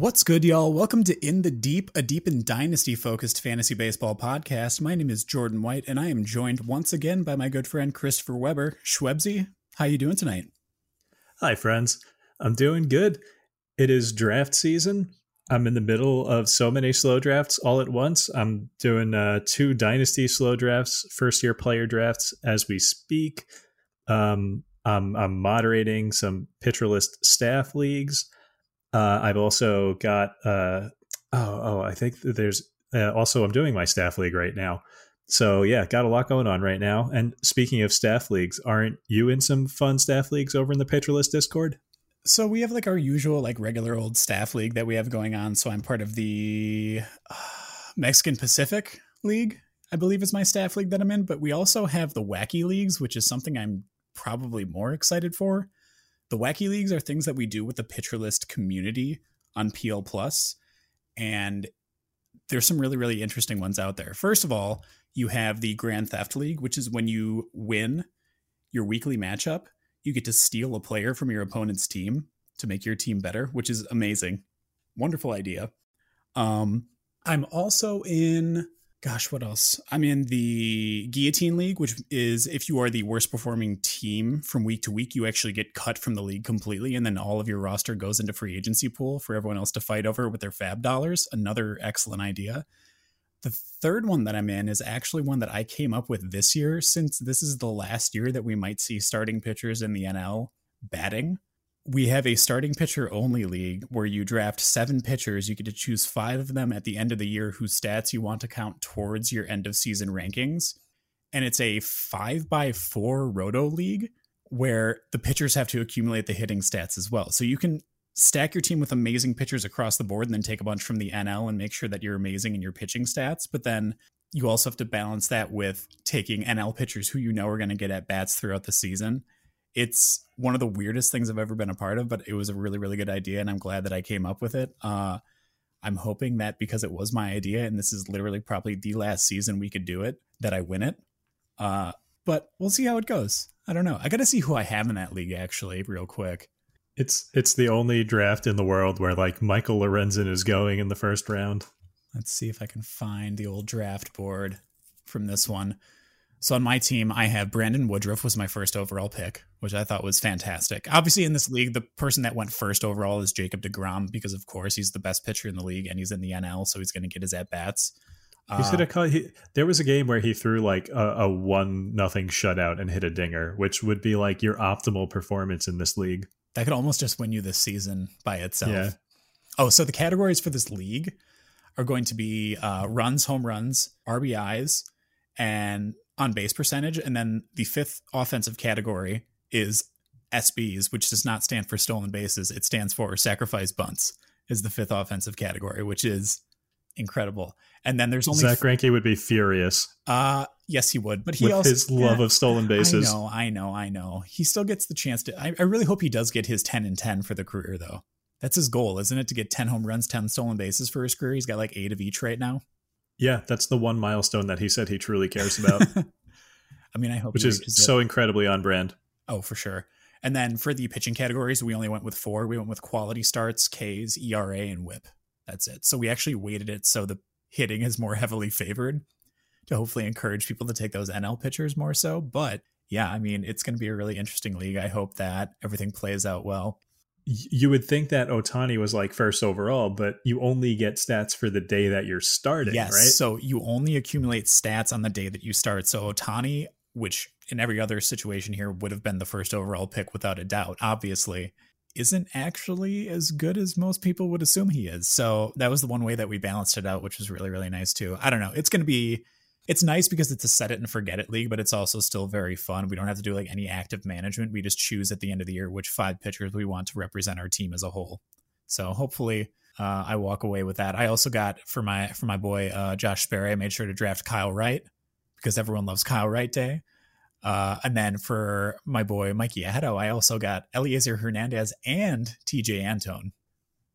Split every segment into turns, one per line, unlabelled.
What's good, y'all? Welcome to In the Deep, a deep and dynasty focused fantasy baseball podcast. My name is Jordan White, and I am joined once again by my good friend Christopher Weber. Schwebzy, how you doing tonight?
Hi, friends. I'm doing good. It is draft season. I'm in the middle of so many slow drafts all at once. I'm doing uh, two dynasty slow drafts, first year player drafts as we speak. Um, I'm, I'm moderating some pitcher list staff leagues. Uh, I've also got uh, oh oh I think there's uh, also I'm doing my staff league right now. So yeah, got a lot going on right now. And speaking of staff leagues, aren't you in some fun staff leagues over in the Pitcher List Discord?
So we have like our usual like regular old staff league that we have going on. So I'm part of the uh, Mexican Pacific League, I believe is my staff league that I'm in. But we also have the Wacky Leagues, which is something I'm probably more excited for. The Wacky Leagues are things that we do with the Pitcher List community on PL Plus, and there's some really really interesting ones out there. First of all, you have the Grand Theft League, which is when you win your weekly matchup, you get to steal a player from your opponent's team to make your team better, which is amazing. Wonderful idea. Um, I'm also in gosh, what else? I'm in the Guillotine League, which is if you are the worst performing team from week to week, you actually get cut from the league completely, and then all of your roster goes into free agency pool for everyone else to fight over with their fab dollars. Another excellent idea. The third one that I'm in is actually one that I came up with this year, since this is the last year that we might see starting pitchers in the NL batting we have a starting pitcher only league where you draft seven pitchers. You get to choose five of them at the end of the year whose stats you want to count towards your end of season rankings. And it's a five by four roto league where the pitchers have to accumulate the hitting stats as well. So you can stack your team with amazing pitchers across the board and then take a bunch from the NL and make sure that you're amazing in your pitching stats. But then you also have to balance that with taking NL pitchers who you know are going to get at bats throughout the season it's one of the weirdest things I've ever been a part of, but it was a really, really good idea, and I'm glad that I came up with it. Uh, I'm hoping that because it was my idea, and this is literally probably the last season we could do it, that I win it. Uh, but we'll see how it goes. I don't know. I got to see who I have in that league actually, real quick.
It's it's the only draft in the world where like Michael Lorenzen is going in the first round.
Let's see if I can find the old draft board from this one. So on my team, I have Brandon Woodruff was my first overall pick, which I thought was fantastic. Obviously, in this league, the person that went first overall is Jacob Degrom because, of course, he's the best pitcher in the league and he's in the NL, so he's going to get his at bats.
He's uh, gonna. He, there was a game where he threw like a, a one nothing shutout and hit a dinger, which would be like your optimal performance in this league.
That could almost just win you this season by itself. Yeah. Oh, so the categories for this league are going to be uh, runs, home runs, RBIs, and on base percentage. And then the fifth offensive category is SBs, which does not stand for stolen bases. It stands for sacrifice bunts, is the fifth offensive category, which is incredible. And then there's only
Zack Greinke would be furious.
Uh yes, he would. But he
With
also
his love of stolen bases.
I know, I know, I know. He still gets the chance to. I, I really hope he does get his ten and ten for the career, though. That's his goal, isn't it? To get ten home runs, ten stolen bases for his career. He's got like eight of each right now.
Yeah, that's the one milestone that he said he truly cares about,
I mean, I hope
which
he
is
reaches it.
so incredibly on brand.
Oh, for sure. And then for the pitching categories, we only went with four. We went with quality starts, Ks, ERA, and WHIP. That's it. So we actually weighted it so the hitting is more heavily favored to hopefully encourage people to take those NL pitchers more so. But yeah, I mean, it's going to be a really interesting league. I hope that everything plays out well.
You would think that Ohtani was like first overall, but you only get stats for the day that you're starting,
yes.
right?
So you only accumulate stats on the day that you start. So Ohtani, which in every other situation here would have been the first overall pick without a doubt, obviously, isn't actually as good as most people would assume he is. So that was the one way that we balanced it out, which was really, really nice too. I don't know. It's going to be. It's nice because it's a set it and forget it league, but it's also still very fun. We don't have to do like any active management. We just choose at the end of the year which five pitchers we want to represent our team as a whole. So hopefully uh, I walk away with that. I also got for my for my boy uh, Josh Sperry. I made sure to draft Kyle Wright because everyone loves Kyle Wright Day. Uh, and then for my boy Mikey Ajeto, I also got Elieser Hernandez and Tejay Antone.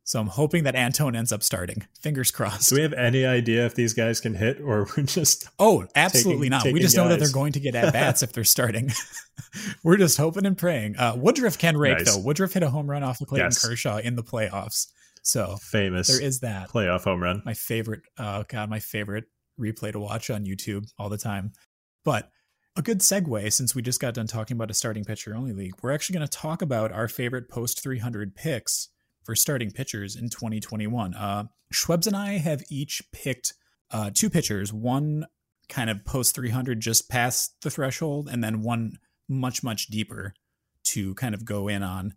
So I'm hoping that Antone ends up starting. Fingers crossed.
Do we have any idea if these guys can hit, or we're just
Oh, absolutely
taking-
not. We
taking
just know that they're going to get at bats if they're starting. We're just hoping and praying. Uh, Woodruff can rake
Nice.
though. Woodruff hit a home run off of Clayton
Yes.
Kershaw in the playoffs. So
famous
there is that.
playoff home run?
my favorite oh god my favorite replay to watch on youtube all the time but a good segue since we just got done talking about a starting pitcher only league we're actually going to talk about our favorite post 300 picks for starting pitchers in 2021 uh schwebs and i have each picked uh two pitchers one kind of post 300 just past the threshold and then one much much deeper to kind of go in on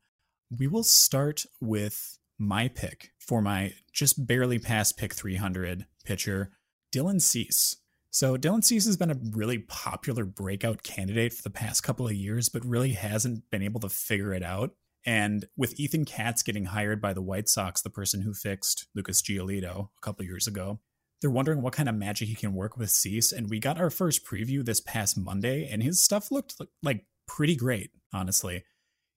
we will start with my pick for my just barely past pick 300 pitcher, Dylan Cease. So, Dylan Cease has been a really popular breakout candidate for the past couple of years, but really hasn't been able to figure it out. And with Ethan Katz getting hired by the White Sox, the person who fixed Lucas Giolito a couple years ago, they're wondering what kind of magic he can work with Cease. And we got our first preview this past Monday, and his stuff looked like pretty great, honestly.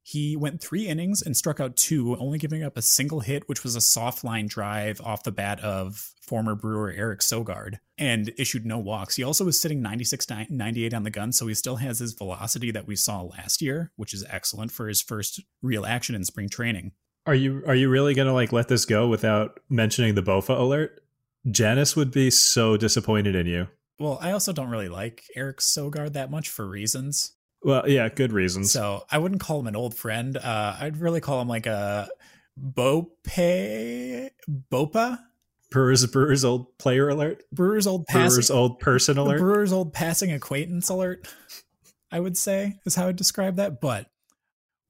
He went three innings and struck out two, only giving up a single hit, which was a soft line drive off the bat of former Brewer Eric Sogard, and issued no walks. He also was sitting 96 98 on the gun, so he still has his velocity that we saw last year, which is excellent for his first real action in spring training.
Are you are you really gonna like let this go without mentioning the Bofa alert? Janice would be so disappointed in you.
Well, I also don't really like Eric Sogard that much for reasons.
Well, yeah, good reasons.
So I wouldn't call him an old friend. Uh, I'd really call him like a Bope Bopa
Brewers Brewers old player alert.
Brewer's old
Brewers old person alert.
Brewer's old passing acquaintance alert. I would say is how I'd describe that. But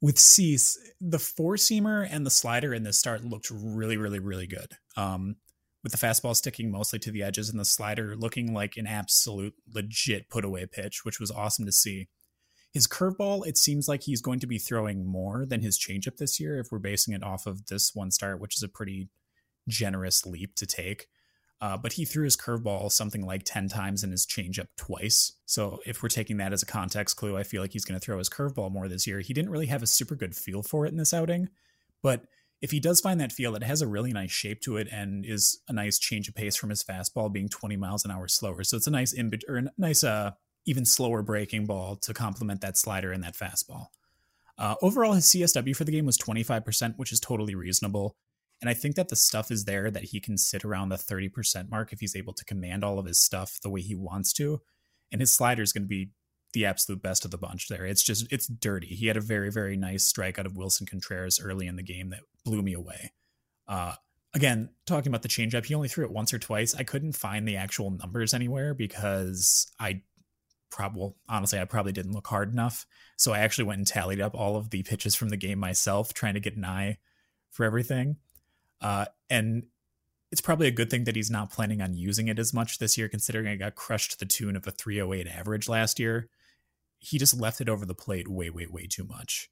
with Cease, the four seamer and the slider in this start looked really, really, really good. Um, with the fastball sticking mostly to the edges and the slider looking like an absolute legit put away pitch, which was awesome to see. His curveball, it seems like he's going to be throwing more than his changeup this year if we're basing it off of this one start, which is a pretty generous leap to take. Uh, but he threw his curveball something like 10 times and his changeup twice. So if we're taking that as a context clue, I feel like he's going to throw his curveball more this year. He didn't really have a super good feel for it in this outing, but if he does find that feel, it has a really nice shape to it and is a nice change of pace from his fastball being 20 miles an hour slower. So it's a nice in or a nice uh even slower breaking ball to complement that slider and that fastball. Uh, overall, his CSW for the game was 25%, which is totally reasonable. And I think that the stuff is there that he can sit around the 30% mark if he's able to command all of his stuff the way he wants to. And his slider is going to be the absolute best of the bunch there. It's just, it's dirty. He had a very, very nice strike out of Willson Contreras early in the game that blew me away. Uh, again, talking about the changeup, he only threw it once or twice. I couldn't find the actual numbers anywhere because I probably, honestly, I probably didn't look hard enough. So I actually went and tallied up all of the pitches from the game myself, trying to get an eye for everything. Uh, and it's probably a good thing that he's not planning on using it as much this year, considering I got crushed to the tune of a 308 average last year. He just left it over the plate way, way, way too much.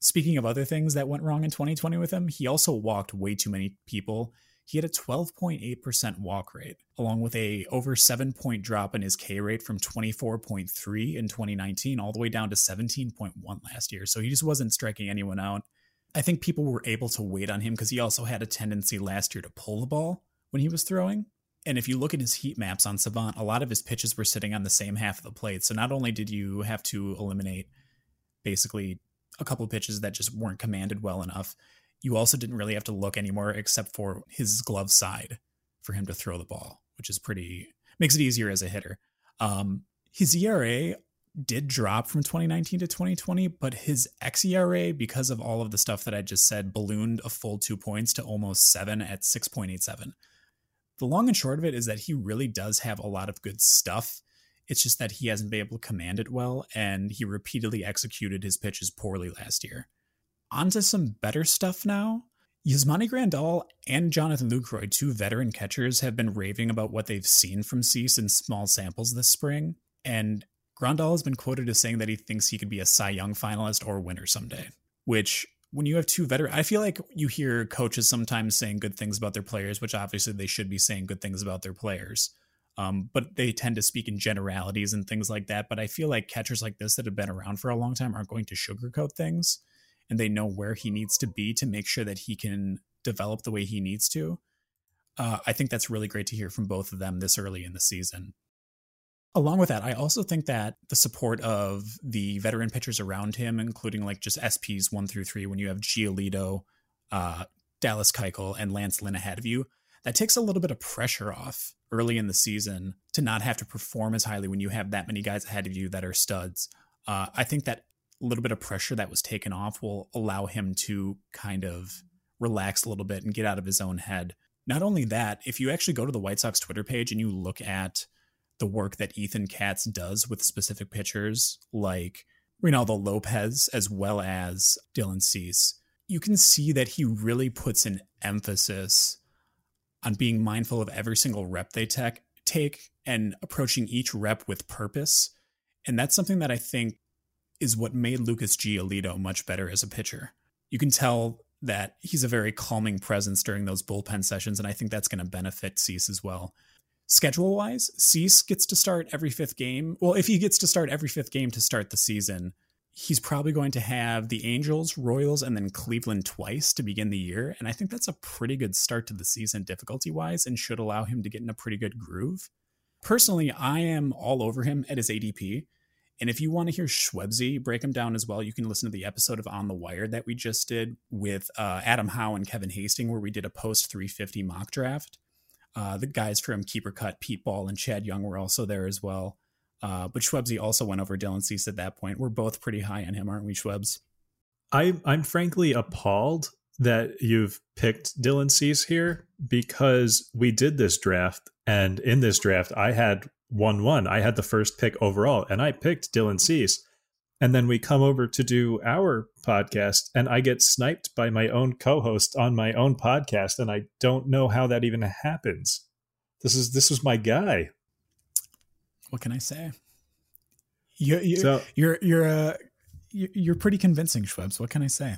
Speaking of other things that went wrong in 2020 with him, he also walked way too many people. He had a 12.8% walk rate, along with a over 7 point drop in his K rate from 24.3 in 2019 all the way down to 17.1 last year. So he just wasn't striking anyone out. I think people were able to wait on him because he also had a tendency last year to pull the ball when he was throwing. And if you look at his heat maps on Savant, a lot of his pitches were sitting on the same half of the plate. So not only did you have to eliminate basically a couple pitches that just weren't commanded well enough, you also didn't really have to look anymore except for his glove side for him to throw the ball, which is pretty makes it easier as a hitter. Um, his ERA did drop from 2019 to 2020, but his xERA, because of all of the stuff that I just said, ballooned a full two points to almost seven at 6.87. The long and short of it is that he really does have a lot of good stuff. It's just that he hasn't been able to command it well, and he repeatedly executed his pitches poorly last year. On to some better stuff now. Yasmani Grandal and Jonathan Lucroy, two veteran catchers, have been raving about what they've seen from Cease in small samples this spring. And Grandal has been quoted as saying that he thinks he could be a Cy Young finalist or winner someday. Which, when you have two veteran, I feel like you hear coaches sometimes saying good things about their players, which obviously they should be saying good things about their players. Um, but they tend to speak in generalities and things like that. But I feel like catchers like this that have been around for a long time aren't going to sugarcoat things, and they know where he needs to be to make sure that he can develop the way he needs to. Uh, I think that's really great to hear from both of them this early in the season. Along with that, I also think that the support of the veteran pitchers around him, including like just SPs one through three, when you have Giolito, uh, Dallas Keuchel, and Lance Lynn ahead of you, that takes a little bit of pressure off early in the season to not have to perform as highly when you have that many guys ahead of you that are studs. Uh, I think that little bit of pressure that was taken off will allow him to kind of relax a little bit and get out of his own head. Not only that, if you actually go to the White Sox Twitter page and you look at the work that Ethan Katz does with specific pitchers like Reynaldo Lopez as well as Dylan Cease, you can see that he really puts an emphasis on being mindful of every single rep they take and approaching each rep with purpose. And that's something that I think is what made Lucas Giolito much better as a pitcher. You can tell that he's a very calming presence during those bullpen sessions, and I think that's going to benefit Cease as well schedule wise, Cease gets to start every fifth game. Well, if he gets to start every fifth game to start the season, he's probably going to have the Angels, Royals, and then Cleveland twice to begin the year. And I think that's a pretty good start to the season difficulty wise and should allow him to get in a pretty good groove. Personally, I am all over him at his ADP. And if you want to hear Schwebzy break him down as well, you can listen to the episode of On the Wire that we just did with uh, Adam Howe and Kevin Hasting, where we did a post 350 mock draft. Uh, the guys from Keeper Cut, Pete Ball, and Chad Young were also there as well. Uh, but Schwebzy also went over Dylan Cease at that point. We're both pretty high on him, aren't we, Schwebs?
I, I'm frankly appalled that you've picked Dylan Cease here because we did this draft, and in this draft, I had 1 1. I had the first pick overall, and I picked Dylan Cease. And then we come over to do our podcast, and I get sniped by my own co host on my own podcast, and I don't know how that even happens. This is this was my guy.
What can I say? You, you, so, you're you're uh, you're pretty convincing, Schwebs. What can I say?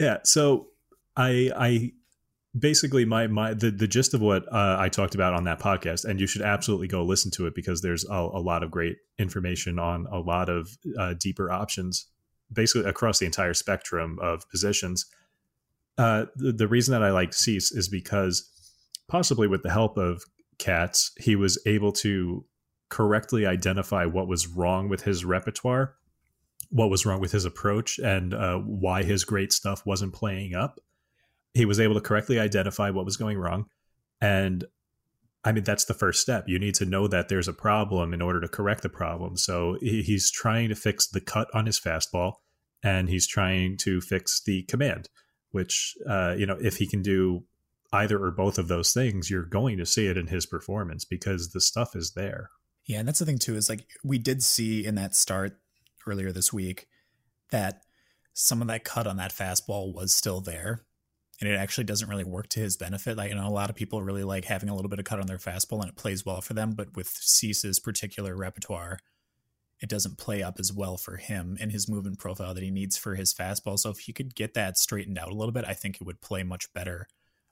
Yeah. So I I basically my my the, the gist of what uh, I talked about on that podcast, and you should absolutely go listen to it because there's a, a lot of great information on a lot of uh, deeper options, basically across the entire spectrum of positions. Uh, the, the reason that I like Cease is because possibly with the help of Katz, he was able to correctly identify what was wrong with his repertoire, what was wrong with his approach, and uh, why his great stuff wasn't playing up he was able to correctly identify what was going wrong. And i mean that's the first step. You need to know that there's a problem in order to correct the problem. So he's trying to fix the cut on his fastball and he's trying to fix the command which uh, you know if he can do either or both of those things you're going to see it in his performance because the stuff is there.
Yeah and that's the thing too is like we did see in that start earlier this week that some of that cut on that fastball was still there and it actually doesn't really work to his benefit. Like, you know, a lot of people really like having a little bit of cut on their fastball and it plays well for them. But with Cease's particular repertoire, it doesn't play up as well for him and his movement profile that he needs for his fastball. So if he could get that straightened out a little bit, I think it would play much better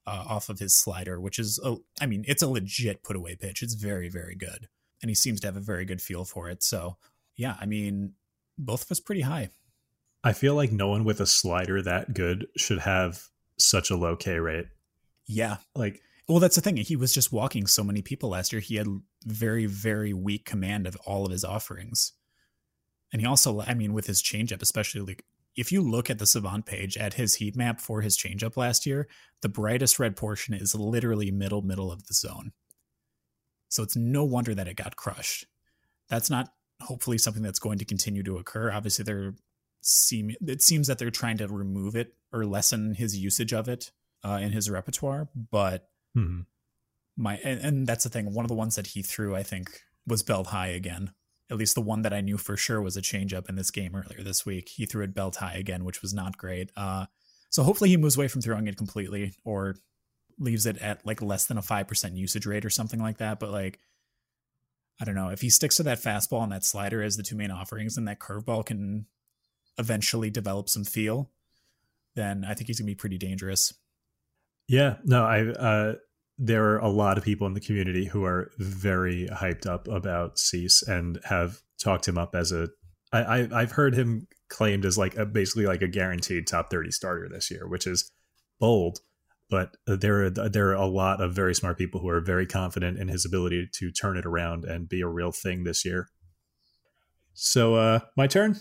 uh, off of his slider, which is, a, I mean, it's a legit put away pitch. It's very, very good. And he seems to have a very good feel for it. So, yeah, I mean, both of us pretty high.
I feel like no one with a slider that good should have such a low K rate.
Yeah.
Like
Well, that's the thing. He was just walking so many people last year. He had very, very weak command of all of his offerings. And he also, I mean, with his changeup, especially like if you look at the Savant page at his heat map for his changeup last year, the brightest red portion is literally middle, middle of the zone. So it's no wonder that it got crushed. That's not hopefully something that's going to continue to occur. Obviously, they're seem it seems that they're trying to remove it or lessen his usage of it uh, in his repertoire. But mm-hmm. my and, and that's the thing. One of the ones that he threw, I think, was belt high again. At least the one that I knew for sure was a change up in this game earlier this week. He threw it belt high again, which was not great. Uh, so hopefully he moves away from throwing it completely or leaves it at like less than a 5% usage rate or something like that. But like, I don't know. If he sticks to that fastball and that slider as the two main offerings and that curveball can eventually develop some feel, then I think he's to be pretty dangerous.
Yeah, no, I uh, there are a lot of people in the community who are very hyped up about Cease and have talked him up as a. I, I I've heard him claimed as like a, basically like a guaranteed top thirty starter this year, which is bold. But there are there are a lot of very smart people who are very confident in his ability to turn it around and be a real thing this year. So, uh, my turn.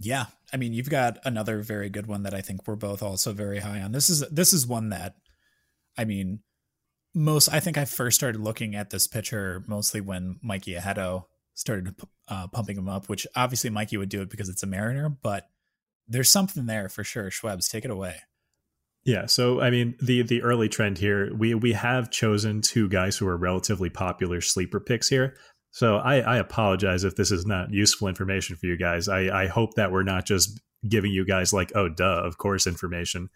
Yeah, I mean, you've got another very good one that I think we're both also very high on. This is this is one that, I mean, most I think I first started looking at this pitcher mostly when Mikey Ajeto started uh, pumping him up, which obviously Mikey would do it because it's a Mariner, but there's something there for sure. Schwebs, take it away.
Yeah, so I mean the the early trend here, we we have chosen two guys who are relatively popular sleeper picks here. So I, I apologize if this is not useful information for you guys. I, I hope that we're not just giving you guys like, oh duh, of course information.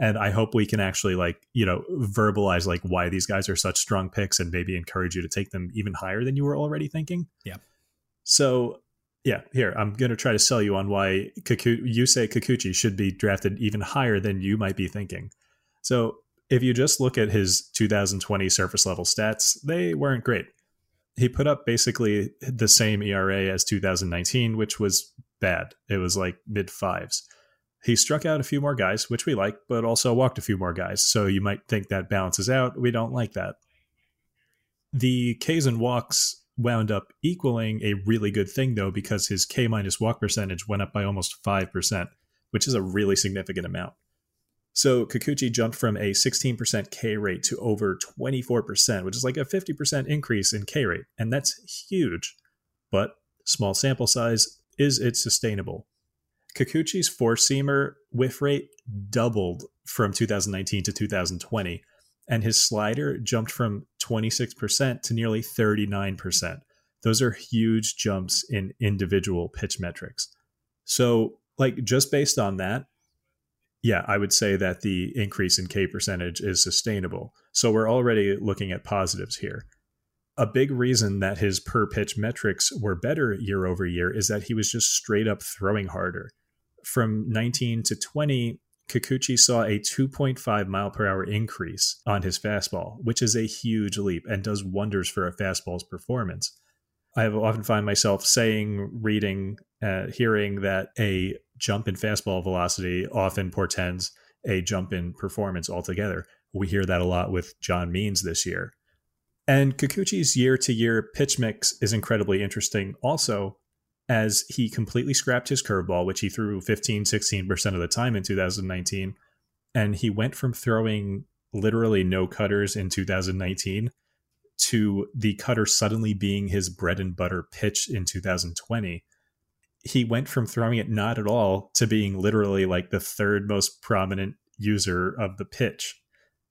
And I hope we can actually like, you know, verbalize like why these guys are such strong picks and maybe encourage you to take them even higher than you were already thinking.
Yeah.
So yeah, here I'm going to try to sell you on why Kiku- Yusei Kikuchi should be drafted even higher than you might be thinking. So if you just look at his 2020 surface level stats, they weren't great. He put up basically the same ERA as 2019, which was bad. It was like mid fives. He struck out a few more guys, which we like, but also walked a few more guys. So you might think that balances out. We don't like that. The Ks and walks wound up equaling a really good thing though because his K minus walk percentage went up by almost 5%, which is a really significant amount. So Kikuchi jumped from a 16% K rate to over 24%, which is like a 50% increase in K rate, and that's huge. But small sample size, is it sustainable? Kikuchi's four seamer whiff rate doubled from 2019 to 2020, and his slider jumped from 26% to nearly 39%. Those are huge jumps in individual pitch metrics. So, like, just based on that, yeah, I would say that the increase in K percentage is sustainable. So, we're already looking at positives here. A big reason that his per pitch metrics were better year over year is that he was just straight up throwing harder. From 19 to 20, Kikuchi saw a 2.5 mile per hour increase on his fastball, which is a huge leap and does wonders for a fastball's performance. I have often find myself saying, reading, uh, hearing that a jump in fastball velocity often portends a jump in performance altogether. We hear that a lot with John Means this year. And Kikuchi's year to year pitch mix is incredibly interesting also as he completely scrapped his curveball, which he threw 15, 16% of the time in 2019. And he went from throwing literally no cutters in 2019 to the cutter suddenly being his bread and butter pitch in 2020. He went from throwing it not at all to being literally like the third most prominent user of the pitch.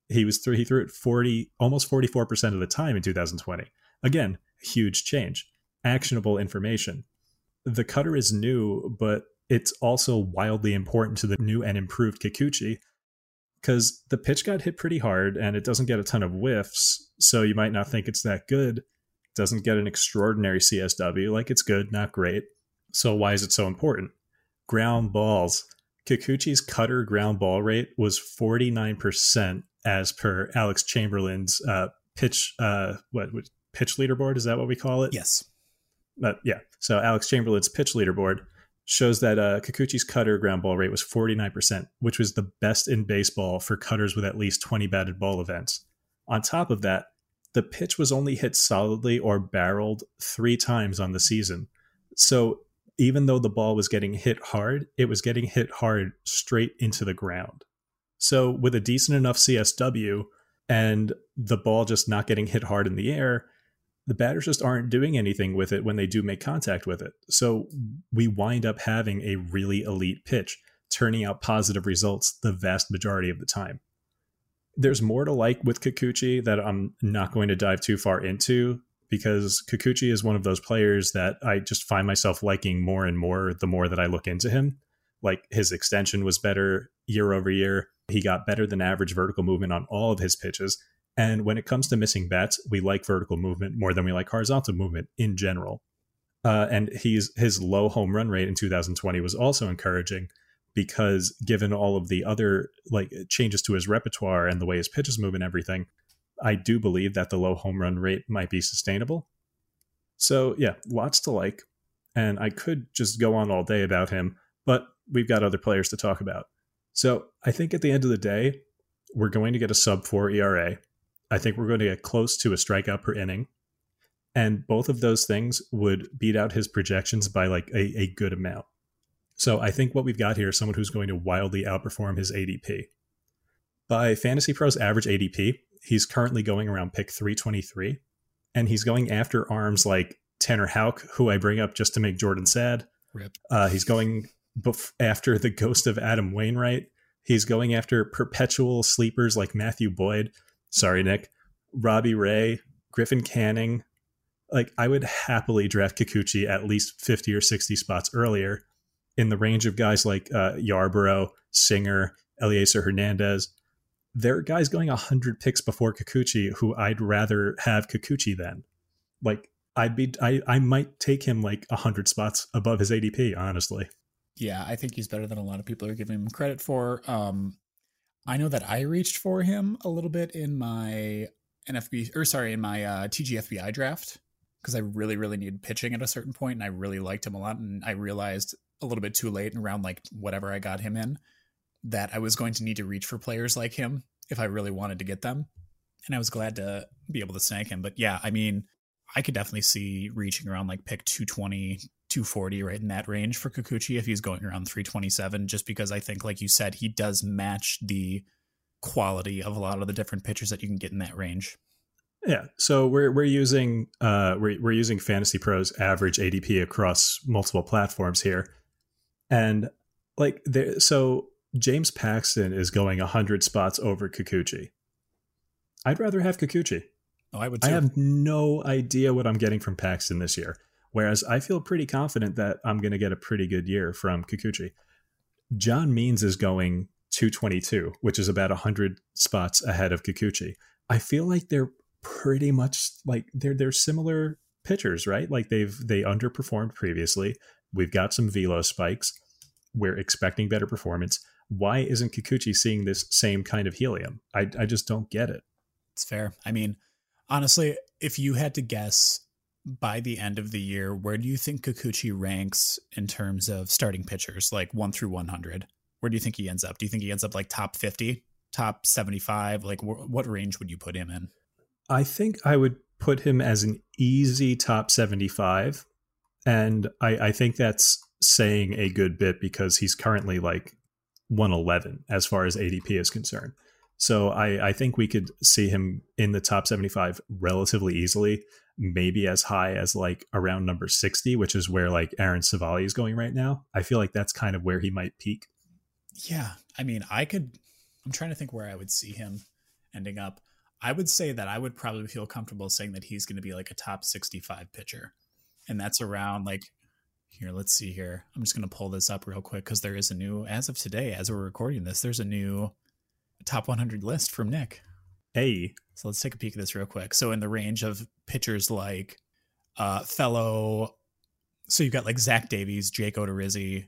He was th- he threw it 40 almost 44% of the time in 2020. Again, huge change. Actionable information the cutter is new, but it's also wildly important to the new and improved Kikuchi because the pitch got hit pretty hard and it doesn't get a ton of whiffs, so you might not think it's that good. Doesn't get an extraordinary CSW, like it's good, not great. So why is it so important? Ground balls. Kikuchi's cutter ground ball rate was 49% as per Alex Chamberlain's uh, pitch uh, what, pitch leaderboard is that what we call it?
Yes.
But yeah, so Alex Chamberlain's pitch leaderboard shows that uh, Kikuchi's cutter ground ball rate was 49%, which was the best in baseball for cutters with at least 20 batted ball events. On top of that, the pitch was only hit solidly or barreled three times on the season. So even though the ball was getting hit hard, it was getting hit hard straight into the ground. So with a decent enough CSW and the ball just not getting hit hard in the air, the batters just aren't doing anything with it when they do make contact with it. So we wind up having a really elite pitch, turning out positive results the vast majority of the time. There's more to like with Kikuchi that I'm not going to dive too far into because Kikuchi is one of those players that I just find myself liking more and more the more that I look into him. Like his extension was better year over year. He got better than average vertical movement on all of his pitches. And when it comes to missing bats, we like vertical movement more than we like horizontal movement in general. Uh, and he's his low home run rate in 2020 was also encouraging because given all of the other like changes to his repertoire and the way his pitches move and everything, I do believe that the low home run rate might be sustainable. So yeah, lots to like. And I could just go on all day about him, but we've got other players to talk about. So I think at the end of the day, we're going to get a sub four ERA. I think we're going to get close to a strikeout per inning. And both of those things would beat out his projections by like a, a good amount. So I think what we've got here is someone who's going to wildly outperform his ADP. By Fantasy Pros average ADP, he's currently going around pick 323, and he's going after arms like Tanner Houck, who I bring up just to make Jordan sad. Uh, he's going bef- after the ghost of Adam Wainwright. He's going after perpetual sleepers like Matthew Boyd, sorry, Nick, Robbie Ray, Griffin Canning. Like, I would happily draft Kikuchi at least 50 or 60 spots earlier in the range of guys like uh, Yarbrough, Singer, Elieser Hernandez. There are guys going 100 picks before Kikuchi who I'd rather have Kikuchi than. Like, I'd be, I, I might take him like 100 spots above his ADP, honestly.
Yeah, I think he's better than a lot of people are giving him credit for. Um, I know that I reached for him a little bit in my NFB or sorry, in my uh, TGFBI draft because I really, really needed pitching at a certain point, and I really liked him a lot. And I realized a little bit too late, around like whatever I got him in, that I was going to need to reach for players like him if I really wanted to get them. And I was glad to be able to snag him. But yeah, I mean, I could definitely see reaching around like pick 220, 240, right in that range for Kikuchi if he's going around 327, just because I think, like you said, he does match the quality of a lot of the different pitchers that you can get in that range.
Yeah, so we're we're using uh we're we're using Fantasy Pros average ADP across multiple platforms here, and like there, so James Paxton is going hundred spots over Kikuchi. I'd rather have Kikuchi.
Oh, I would.
Too. I have no idea what I'm getting from Paxton this year. Whereas I feel pretty confident that I'm going to get a pretty good year from Kikuchi. John Means is going 222, which is about 100 spots ahead of Kikuchi. I feel like they're pretty much like they're they're similar pitchers, right? Like they've they underperformed previously. We've got some velo spikes. We're expecting better performance. Why isn't Kikuchi seeing this same kind of helium? I I just don't get it.
It's fair. I mean, honestly, if you had to guess by the end of the year, where do you think Kikuchi ranks in terms of starting pitchers, like one through 100? Where do you think he ends up? Do you think he ends up like top 50, top 75? Like, wh- what range would you put him in?
I think I would put him as an easy top 75. And I, I think that's saying a good bit because he's currently like 111 as far as ADP is concerned. So I, I think we could see him in the top 75 relatively easily, maybe as high as like around number 60, which is where like Aaron Civale is going right now. I feel like that's kind of where he might peak.
Yeah. I mean, I could, I'm trying to think where I would see him ending up. I would say that I would probably feel comfortable saying that he's going to be like a top 65 pitcher. And that's around like, here, let's see here. I'm just going to pull this up real quick because there is a new, as of today, as we're recording this, there's a new top 100 list from Nick.
Hey.
So let's take a peek at this real quick. So in the range of pitchers like uh, fellow, so you've got like Zach Davies, Jake Odorizzi,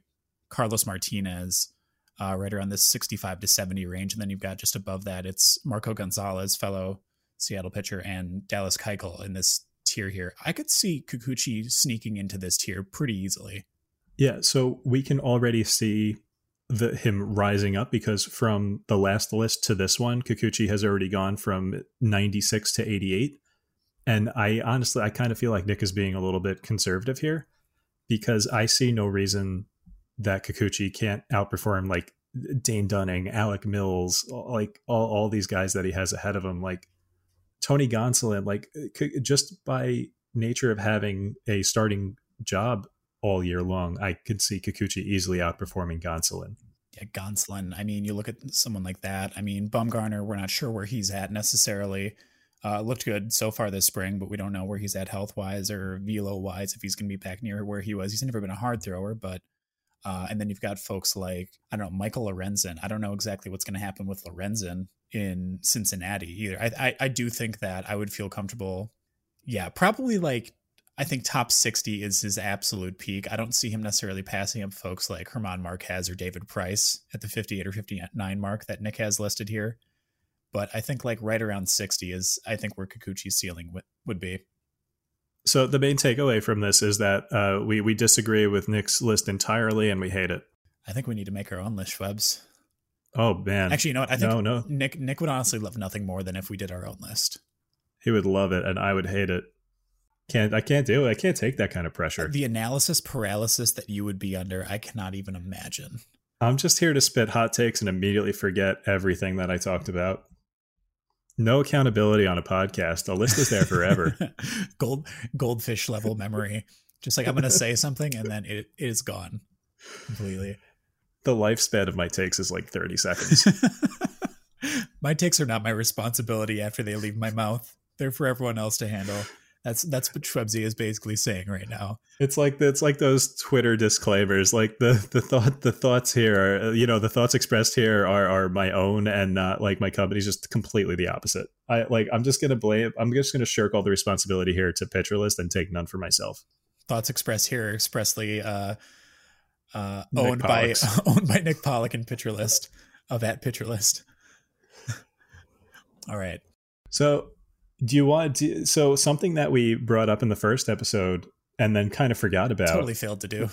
Carlos Martinez, uh, right around this 65 to 70 range. And then you've got just above that, it's Marco Gonzalez, fellow Seattle pitcher, and Dallas Keuchel in this tier here. I could see Kikuchi sneaking into this tier pretty easily.
Yeah, so we can already see the him rising up because from the last list to this one, Kikuchi has already gone from 96 to 88. And I honestly, I kind of feel like Nick is being a little bit conservative here because I see no reason that Kikuchi can't outperform like Dane Dunning, Alec Mills, like all, all these guys that he has ahead of him, like Tony Gonsolin, like just by nature of having a starting job all year long, I could see Kikuchi easily outperforming Gonsolin.
Yeah, Gonsolin. I mean, you look at someone like that. I mean, Bumgarner, we're not sure where he's at necessarily. Uh, looked good so far this spring, but we don't know where he's at health wise or velo wise if he's going to be back near where he was. He's never been a hard thrower, but uh, and then you've got folks like I don't know Michael Lorenzen. I don't know exactly what's going to happen with Lorenzen in Cincinnati either. I, I I do think that I would feel comfortable. Yeah, probably like I think top 60 is his absolute peak. I don't see him necessarily passing up folks like German Marquez or David Price at the 58 or 59 mark that Nick has listed here. But I think like right around 60 is, I think, where Kikuchi's ceiling w- would be.
So the main takeaway from this is that uh, we, we disagree with Nick's list entirely and we hate it.
I think we need to make our own list, Schwebs.
Oh, man.
Actually, you know what? I think
no, no.
Nick, Nick would honestly love nothing more than if we did our own list.
He would love it, and I would hate it. Can't I can't do it. I can't take that kind of pressure.
The analysis paralysis that you would be under, I cannot even imagine.
I'm just here to spit hot takes and immediately forget everything that I talked about. No accountability on a podcast. The list is there forever.
Gold goldfish level memory. Just like I'm going to say something and then it, it is gone completely.
The lifespan of my takes is like 30 seconds.
my takes are not my responsibility after they leave my mouth. They're for everyone else to handle. That's that's what Schwebzy is basically saying right now.
It's like it's like those Twitter disclaimers. Like the the thought the thoughts here are you know the thoughts expressed here are are my own and not like my company's just completely the opposite. I like I'm just gonna blame I'm just gonna shirk all the responsibility here to Pitcher List and take none for myself.
Thoughts expressed here expressly uh, uh, owned by owned by Nick Pollack and Pitcher List of at Pitcher List. all right.
So do you want to, so something that we brought up in the first episode and then kind of forgot about?
Totally failed to do.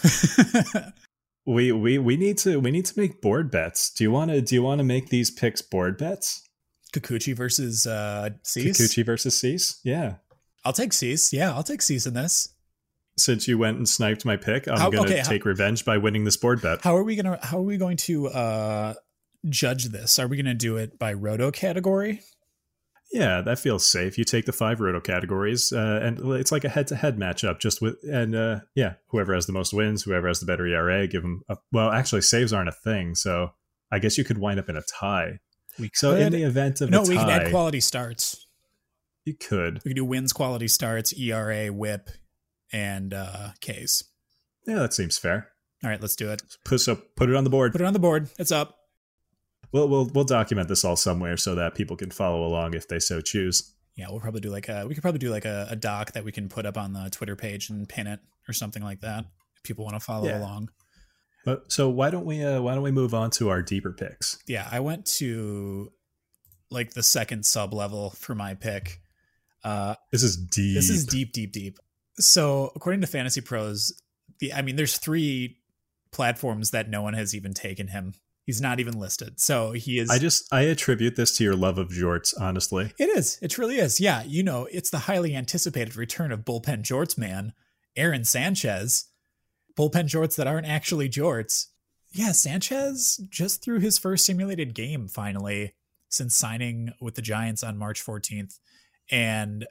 we we we need to we need to make board bets. Do you want to do you want to make these picks board bets?
Kikuchi versus uh Cease?
Kikuchi versus Cease? Yeah.
I'll take Cease. Yeah, I'll take Cease in this.
Since you went and sniped my pick, I'm how, gonna okay, take how, revenge by winning this board bet.
How are we gonna how are we going to uh judge this? Are we gonna do it by roto category?
Yeah, that feels safe. You take the five roto categories, uh, and it's like a head-to-head matchup. Just with and uh, yeah, whoever has the most wins, whoever has the better ERA, give them. A, well, actually, saves aren't a thing, so I guess you could wind up in a tie. We could. So in the event of
no,
tie,
we can add quality starts.
You could.
We could do wins, quality starts, ERA, WHIP, and uh, Ks.
Yeah, that seems fair.
All right, let's do it.
Put so put it on the board.
Put it on the board. It's up.
We'll we'll we'll document this all somewhere so that people can follow along if they so choose.
Yeah, we'll probably do like a we could probably do like a, a doc that we can put up on the Twitter page and pin it or something like that if people want to follow yeah. along.
But so why don't we uh, why don't we move on to our deeper picks?
Yeah, I went to like the second sub level for my pick. Uh,
this is deep.
This is deep, deep, deep. So according to Fantasy Pros, the I mean, there's three platforms that no one has even taken him He's not even listed. So he is.
I just I attribute this to your love of jorts, honestly.
It is. It truly is. Yeah, you know, it's the highly anticipated return of bullpen jorts man, Aaron Sanchez. Bullpen jorts that aren't actually jorts. Yeah, Sanchez just threw his first simulated game finally since signing with the Giants on March 14th. And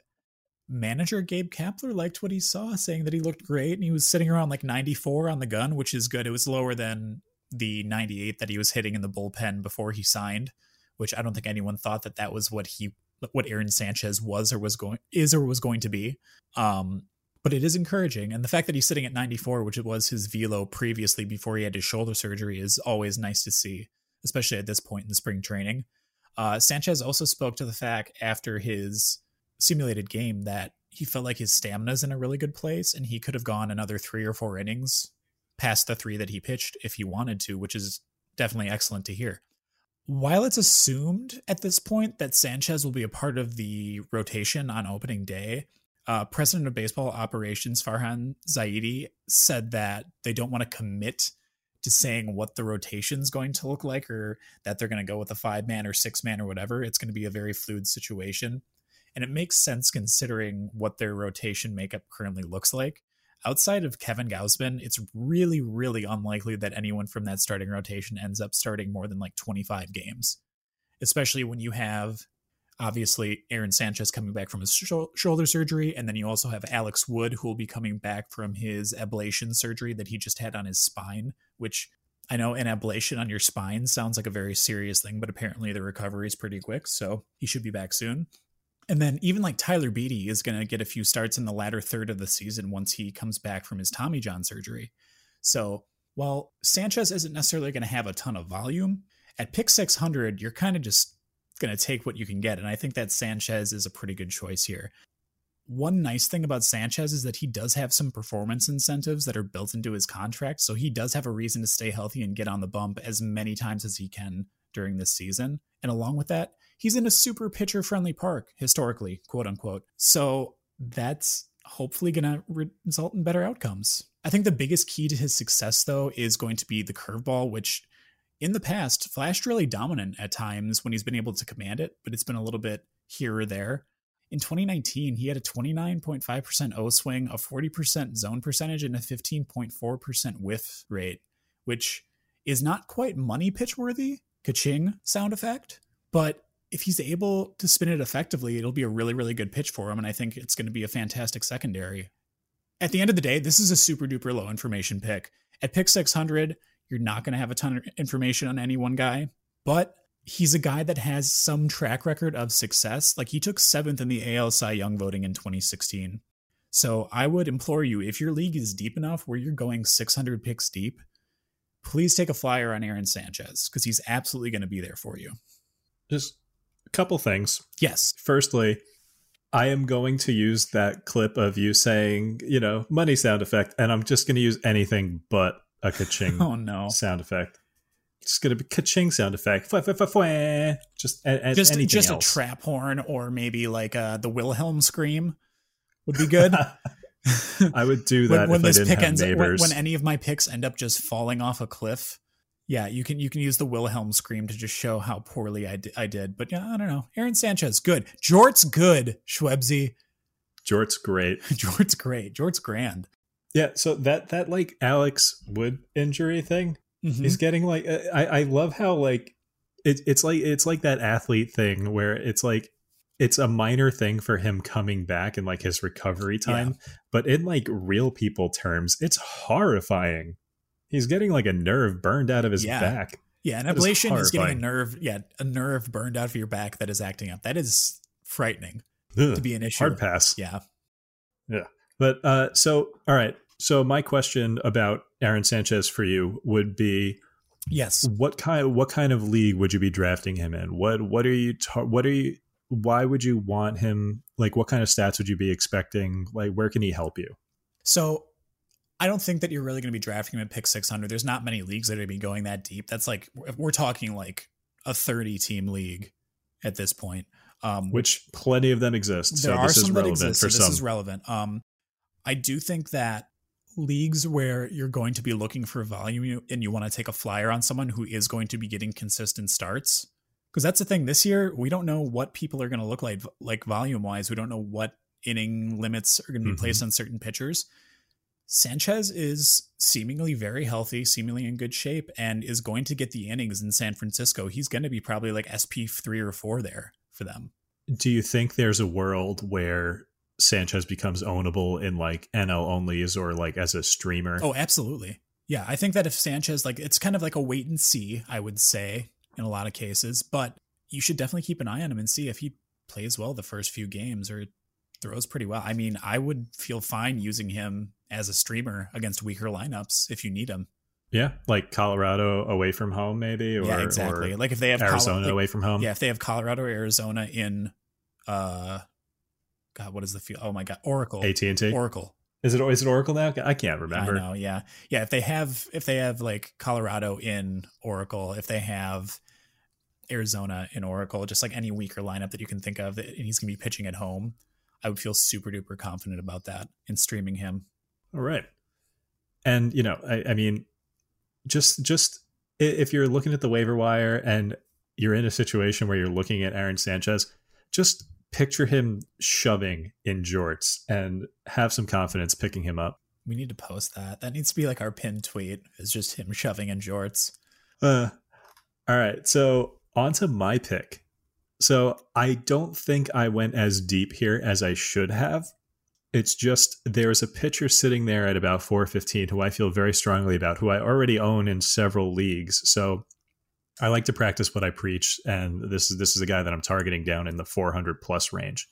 manager Gabe Kapler liked what he saw, saying that he looked great and he was sitting around like 94 on the gun, which is good. It was lower than the 98 that he was hitting in the bullpen before he signed, which I don't think anyone thought that that was what he what Aaron Sanchez was or was going is or was going to be. Um, but it is encouraging, and the fact that he's sitting at 94, which it was his velo previously before he had his shoulder surgery, is always nice to see, especially at this point in the spring training. Uh, Sanchez also spoke to the fact after his simulated game that he felt like his stamina's in a really good place, and he could have gone another three or four innings past the three that he pitched if he wanted to, which is definitely excellent to hear. While it's assumed at this point that Sanchez will be a part of the rotation on opening day, uh, president of baseball operations Farhan Zaidi said that they don't want to commit to saying what the rotation's going to look like or that they're going to go with a five man or six man or whatever. It's going to be a very fluid situation. And it makes sense considering what their rotation makeup currently looks like. Outside of Kevin Gausman, it's really, really unlikely that anyone from that starting rotation ends up starting more than like 25 games, especially when you have obviously Aaron Sanchez coming back from his sh- shoulder surgery, and then you also have Alex Wood who will be coming back from his ablation surgery that he just had on his spine, which I know an ablation on your spine sounds like a very serious thing, but apparently the recovery is pretty quick, so he should be back soon. And then even like Tyler Beede is going to get a few starts in the latter third of the season once he comes back from his Tommy John surgery. So while Sanchez isn't necessarily going to have a ton of volume, at pick 600, you're kind of just going to take what you can get. And I think that Sanchez is a pretty good choice here. One nice thing about Sanchez is that he does have some performance incentives that are built into his contract. So he does have a reason to stay healthy and get on the bump as many times as he can during this season. And along with that, he's in a super pitcher friendly park, historically, quote unquote. So that's hopefully going to result in better outcomes. I think the biggest key to his success, though, is going to be the curveball, which in the past flashed really dominant at times when he's been able to command it, but it's been a little bit here or there. In 2019, he had a 29.5% O swing, a 40% zone percentage, and a 15.4% whiff rate, which is not quite money pitch worthy, ka-ching sound effect, but if he's able to spin it effectively, it'll be a really, really good pitch for him. And I think it's going to be a fantastic secondary. At the end of the day, this is a super duper low information pick. At pick 600, you're not going to have a ton of information on any one guy, but he's a guy that has some track record of success. Like he took seventh in the AL Cy Young voting in 2016. So I would implore you, if your league is deep enough where you're going 600 picks deep, please take a flyer on Aaron Sanchez because he's absolutely going to be there for you.
Just couple things.
Yes.
Firstly, I am going to use that clip of you saying, you know, money sound effect, and I'm just going to use anything but a ka-ching
oh no
sound effect. It's gonna be ka-ching sound effect. Fwah, fwah, fwah, just
just
anything
just
else.
a trap horn or maybe like uh, the Wilhelm scream would be good.
I would do that
when, when this pick ends
neighbors.
when, when any of my picks end up just falling off a cliff. Yeah, you can you can use the Wilhelm scream to just show how poorly I, di- I did. But yeah, I don't know. Aaron Sanchez, good. Jort's good. Schwebzy.
Jort's great.
Jort's great. Jort's grand.
Yeah, so that that like Alex Wood injury thing,
Mhm.
he's getting like uh, I I love how like it, it's like it's like that athlete thing where it's like it's a minor thing for him coming back and like his recovery time, but in like real people terms, it's horrifying. He's getting like a nerve burned out of his
Yeah.
back.
Yeah, an
That is
ablation is, getting a nerve. Yeah, a nerve burned out of your back that is acting up. That is frightening
Ugh,
to be an issue.
hard pass.
Yeah. Yeah.
But uh, so all right. So my question about Aaron Sanchez for you would be
Yes.
what kind what kind of league would you be drafting him in? What what are you tar- what are you why would you want him like what kind of stats would you be expecting? Like where can he help you?
So I don't think that you're really going to be drafting him at pick 600. There's not many leagues that are going to be going that deep. That's like we're talking like a 30 team league at this point. Um,
Which plenty of them exist.
there
so
are
this is
some that
relevant
exist.
for
so this
some.
is relevant. Um, I do think that leagues where you're going to be looking for volume and you want to take a flyer on someone who is going to be getting consistent starts, because that's the thing. This year, we don't know what people are going to look like, like volume wise. We don't know what inning limits are going to be
Mhm.
placed on certain pitchers. Sanchez is seemingly very healthy, seemingly in good shape, and is going to get the innings in San Francisco. He's going to be probably like SP three or four there for them.
Do you think there's a world where Sanchez becomes ownable in like NL onlys or like as a streamer?
Oh, absolutely. Yeah, I think that if Sanchez, like, it's kind of like a wait and see, I would say, in a lot of cases, but you should definitely keep an eye on him and see if he plays well the first few games or throws pretty well. I mean, I would feel fine using him as a streamer against weaker lineups if you need him.
Yeah, like Colorado away from home, maybe, or,
yeah, exactly.
or
like if they have
Arizona
like-
away from home.
Yeah, if they have Colorado or Arizona in, uh, God, what is the field? Oh my God, Oracle.
AT and T.
Oracle.
Is it is it Oracle now? I can't remember.
I know, yeah. Yeah, if they have if they have like Colorado in Oracle, if they have Arizona in Oracle, just like any weaker lineup that you can think of and he's gonna be pitching at home, I would feel super duper confident about that in streaming him.
All right. And you know, I, I mean, just just if you're looking at the waiver wire and you're in a situation where you're looking at Aaron Sanchez, just picture him shoving in jorts and have some confidence picking him up.
We need to post that. That needs to be like our pinned tweet. Is just him shoving in jorts.
Uh, all right. So on to my pick. So I don't think I went as deep here as I should have. It's just there's a pitcher sitting there at about 415 who I feel very strongly about, who I already own in several leagues. So I like to practice what I preach, and this is this is a guy that I'm targeting down in the 400 plus range.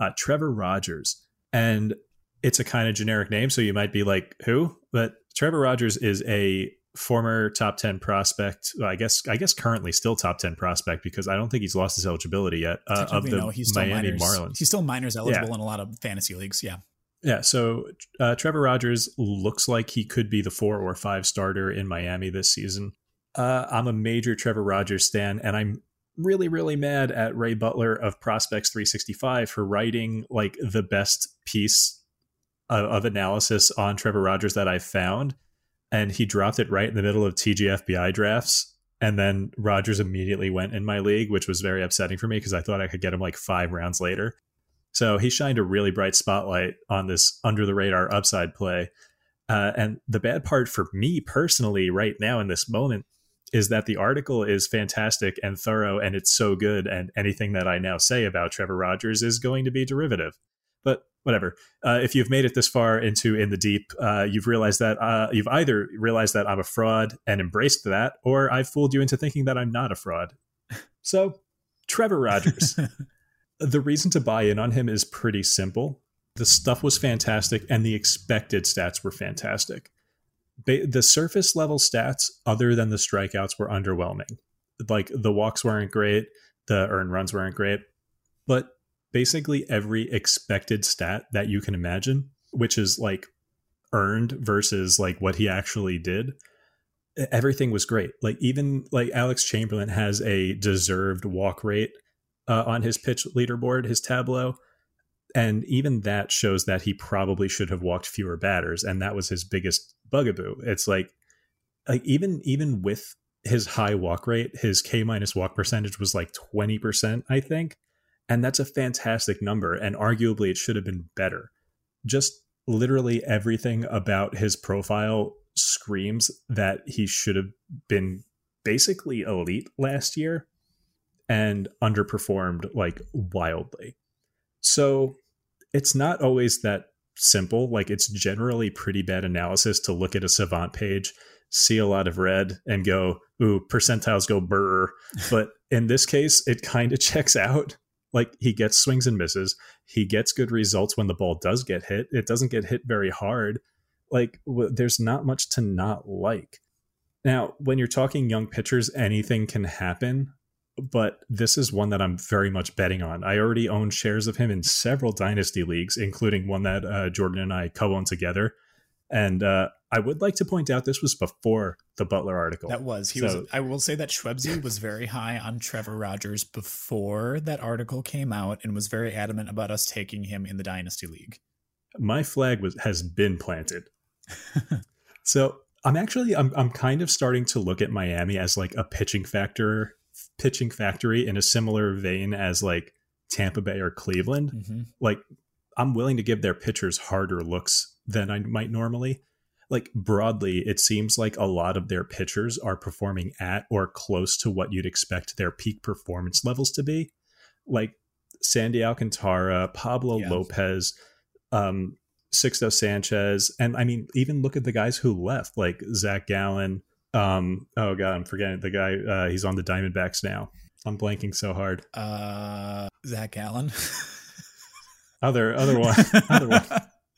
Uh, Trevor Rogers, and it's a kind of generic name, so you might be like, "Who?" But Trevor Rogers is a former top 10 prospect. Well, I guess I guess currently still top 10 prospect because I don't think he's lost his eligibility yet uh, of the
no, he's still
Miami
minors.
Marlins.
He's still minors eligible yeah. in a lot of fantasy leagues. Yeah.
Yeah, so uh, Trevor Rogers looks like he could be the four or five starter in Miami this season. Uh, I'm a major Trevor Rogers stan, and I'm really, really mad at Ray Butler of Prospects 365 for writing like the best piece of, of analysis on Trevor Rogers that I've found and he dropped it right in the middle of TGFBI drafts. And then Rogers immediately went in my league, which was very upsetting for me because I thought I could get him like five rounds later. So he shined a really bright spotlight on this under the radar upside play. Uh, and the bad part for me personally, right now in this moment, is that the article is fantastic and thorough and it's so good. And anything that I now say about Trevor Rogers is going to be derivative. Whatever. Uh, if you've made it this far into in the deep, uh, you've realized that uh, you've either realized that I'm a fraud and embraced that, or I've fooled you into thinking that I'm not a fraud. So, Trevor Rogers. the reason to buy in on him is pretty simple. The stuff was fantastic, and the expected stats were fantastic. Ba- the surface level stats, other than the strikeouts, were underwhelming. Like the walks weren't great, the earned runs weren't great, but basically every expected stat that you can imagine, which is like earned versus like what he actually did. Everything was great. Like even like Alex Chamberlain has a deserved walk rate uh, on his pitch leaderboard, his tableau, and even that shows that he probably should have walked fewer batters, and that was his biggest bugaboo. It's like like even even with his high walk rate, his K minus walk percentage was like 20%, I think. And that's a fantastic number. And arguably, it should have been better. Just literally everything about his profile screams that he should have been basically elite last year and underperformed like wildly. So it's not always that simple. Like it's generally pretty bad analysis to look at a savant page, see a lot of red, and go, ooh, percentiles go burr. But in this case, it kind of checks out like he gets swings and misses. He gets good results when the ball does get hit. It doesn't get hit very hard. Like w- there's not much to not like. Now, when you're talking young pitchers, anything can happen, but this is one that I'm very much betting on. I already own shares of him in several dynasty leagues, including one that uh, Jordan and I co-own together. And uh, I would like to point out this was before the Butler article.
That was. He so, was I will say that Schwebzy was very high on Trevor Rogers before that article came out and was very adamant about us taking him in the Dynasty League.
My flag was has been planted. so I'm actually I'm I'm kind of starting to look at Miami as like a pitching factor pitching factory in a similar vein as like Tampa Bay or Cleveland. Mm-hmm. Like I'm willing to give their pitchers harder looks than I might normally like broadly, it seems like a lot of their pitchers are performing at or close to what you'd expect their peak performance levels to be. Like Sandy Alcantara, Pablo yeah. Lopez, um, Sixto Sanchez, and I mean, even look at the guys who left, like Zach Gallen. Um, oh god, I'm forgetting the guy. Uh, he's on the Diamondbacks now. I'm blanking so hard.
Uh, Zach Gallen.
other other one, other one.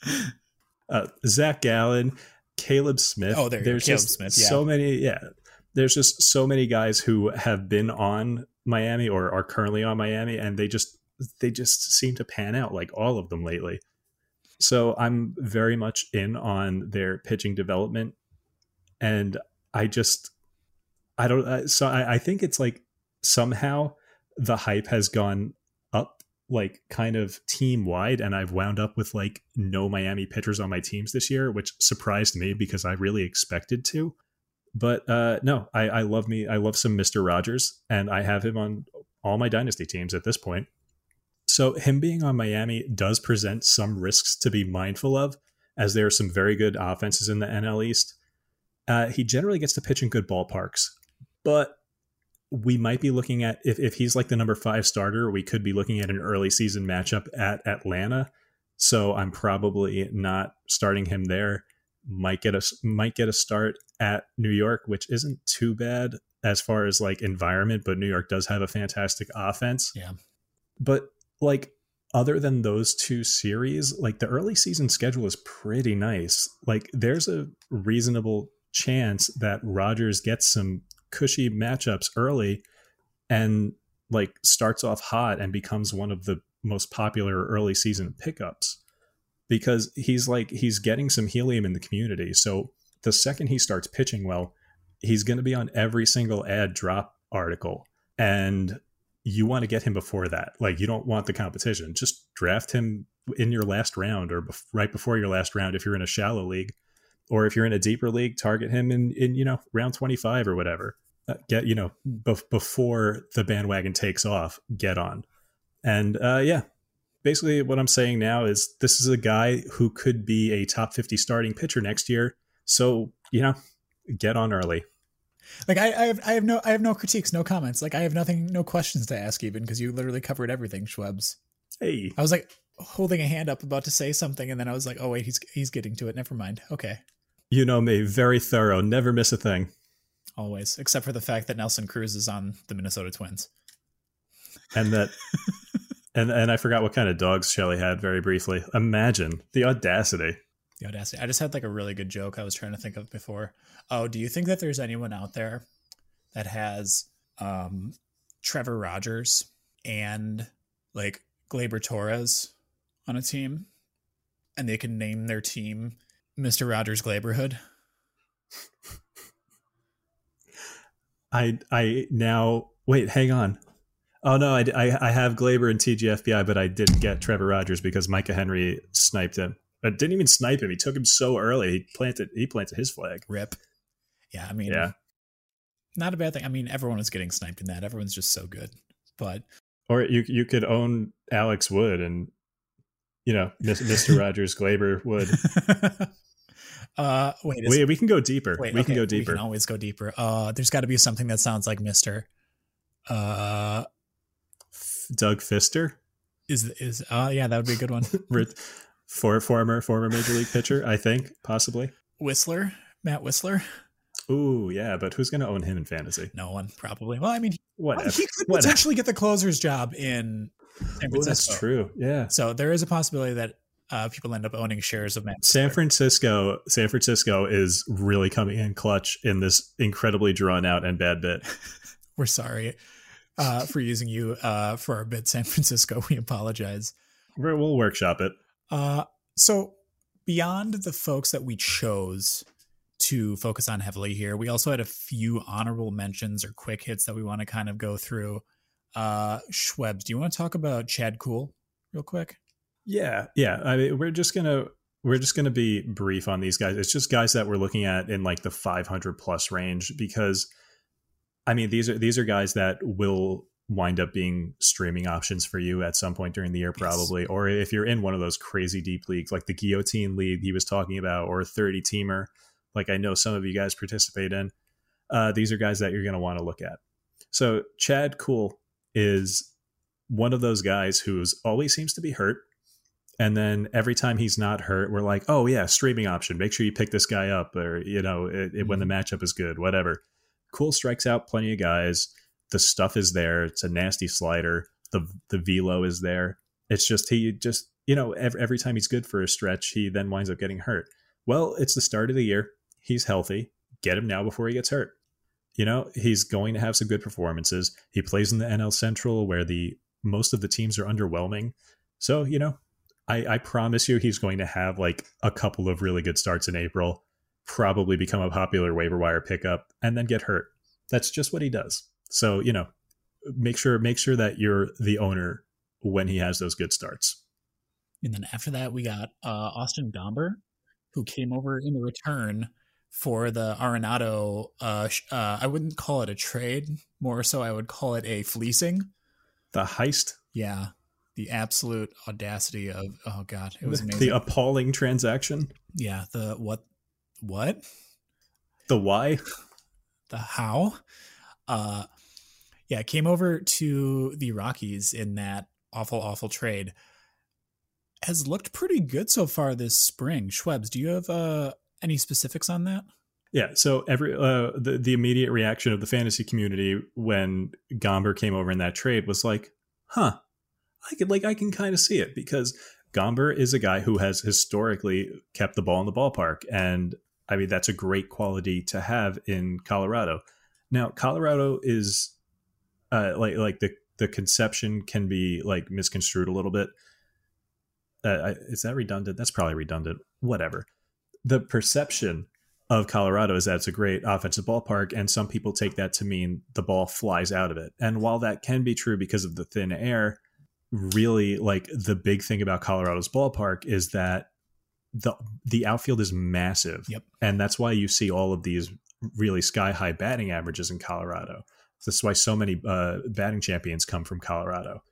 Uh, Zach Gallen, Caleb Smith.
Oh, there
there's
Caleb
just
Smith. Yeah.
so many. Yeah, there's just so many guys who have been on Miami or are currently on Miami, and they just they just seem to pan out like all of them lately. So I'm very much in on their pitching development, and I just I don't. So I, I think it's like somehow the hype has gone like kind of team wide and I've wound up with like no Miami pitchers on my teams this year, which surprised me because I really expected to. But uh, no, I, I love me. I love some Mister Rogers, and I have him on all my dynasty teams at this point. So him being on Miami does present some risks to be mindful of, as there are some very good offenses in the NL East. Uh, he generally gets to pitch in good ballparks, but we might be looking at if, if he's like the number five starter, we could be looking at an early season matchup at Atlanta. So I'm probably not starting him there. Might get a might get a start at New York, which isn't too bad as far as like environment, but New York does have a fantastic offense.
Yeah.
But like other than those two series, like the early season schedule is pretty nice. Like there's a reasonable chance that Rogers gets some cushy matchups early and like starts off hot and becomes one of the most popular early season pickups because he's like he's getting some helium in the community. So the second he starts pitching well, he's going to be on every single ad drop article and you want to get him before that. Like you don't want the competition. Just draft him in your last round or bef- right before your last round if you're in a shallow league or if you're in a deeper league, target him in in you know round 25 or whatever. Uh, get you know bef- before the bandwagon takes off, get on. And uh, yeah, basically what I'm saying now is this is a guy who could be a top 50 starting pitcher next year. So you know, get on early.
Like I, I have, I have no, I have no critiques, no comments. Like I have nothing, no questions to ask even because you literally covered everything, Schwebs.
Hey,
I was like holding a hand up, about to say something, and then I was like, oh wait, he's he's getting to it. Never mind. Okay.
You know me, very thorough, never miss a thing.
Always, except for the fact that Nelson Cruz is on the Minnesota Twins.
And that and and I forgot what kind of dogs Shelly had very briefly. Imagine the audacity.
The audacity. I just had like a really good joke I was trying to think of before. Oh, do you think that there's anyone out there that has um Trevor Rogers and like Gleyber Torres on a team and they can name their team Mr. Rogers Glaberhood?
I I now wait. Hang on. Oh no, I, I, I have Gleyber and TGFBI, but I didn't get Trevor Rogers because Micah Henry sniped him. But didn't even snipe him. He took him so early. He planted he planted his flag.
Rip. Yeah, I mean,
Yeah.
not a bad thing. I mean, everyone was getting sniped in that. Everyone's just so good. But
Or you you could own Alex Wood and you know Mr. Rogers Glaber Wood.
uh, wait, is,
We we can go deeper.
wait,
we can go deeper.
We can always go deeper. Uh, there's got to be something that sounds like Mister. Uh,
Doug Fister,
is is uh yeah, that would be a good one.
For former former major league pitcher, I think possibly.
Wisler, Matt Wisler.
Ooh, yeah, but who's going to own him in fantasy?
No one probably. Well, I mean, he,
Whatever.
he could
Whatever.
potentially get the closer's job in San Francisco.
that's true. Yeah.
So there is a possibility that uh, people end up owning shares of Matt.
San Francisco, San Francisco is really coming in clutch in this incredibly drawn out and bad bit.
We're sorry uh, for using you uh, for our bid, San Francisco. We apologize.
We're, we'll workshop it.
Uh, so beyond the folks that we chose to focus on heavily here, we also had a few honorable mentions or quick hits that we want to kind of go through. Uh, Schwebs, do you want to talk about Chad Kuhl real quick?
Yeah, yeah. I mean, we're just gonna we're just gonna be brief on these guys. It's just guys that we're looking at in like the 500 plus range because, I mean, these are these are guys that will wind up being streaming options for you at some point during the year,
Yes.
probably. Or if you're in one of those crazy deep leagues like the Guillotine League he was talking about, or a 30 teamer, like I know some of you guys participate in. Uh, these are guys that you're going to want to look at. So Chad Kuhl is one of those guys who's always seems to be hurt. And then every time he's not hurt, we're like, oh, yeah, streaming option. Make sure you pick this guy up, or, you know, it, it, when the mm-hmm. matchup is good, whatever. Kuhl strikes out plenty of guys. The stuff is there. It's a nasty slider. The, the velo is there. It's just, he just, you know, every, every time he's good for a stretch, he then winds up getting hurt. Well, it's the start of the year. He's healthy. Get him now before he gets hurt. You know, he's going to have some good performances. He plays in the NL Central where the most of the teams are underwhelming. So, you know, I, I promise you he's going to have like a couple of really good starts in April, probably become a popular waiver wire pickup, and then get hurt. That's just what he does. So, you know, make sure make sure that you're the owner when he has those good starts.
And then after that, we got uh, Austin Gomber, who came over in the return for the Arenado. Uh, uh, I wouldn't call it a trade. More so, I would call it a fleecing.
The heist.
Yeah, the absolute audacity of oh god, it was amazing.
The appalling transaction.
Yeah, the what, what,
the why,
the how. Uh, yeah, came over to the Rockies in that awful, awful trade. Has looked pretty good so far this spring. Schwebs, do you have uh, any specifics on that?
Yeah, so every uh, the the immediate reaction of the fantasy community when Gomber came over in that trade was like, "Huh, I could like I can kind of see it because Gomber is a guy who has historically kept the ball in the ballpark, and I mean that's a great quality to have in Colorado. Now, Colorado is uh, like like the the conception can be like misconstrued a little bit. Uh, is that redundant? That's probably redundant. Whatever. The perception of Colorado is that it's a great offensive ballpark, and some people take that to mean the ball flies out of it. And while that can be true because of the thin air, really like the big thing about Colorado's ballpark is that the the outfield is massive.
Yep.
And that's why you see all of these really sky high batting averages in Colorado. That's why so many uh, batting champions come from Colorado.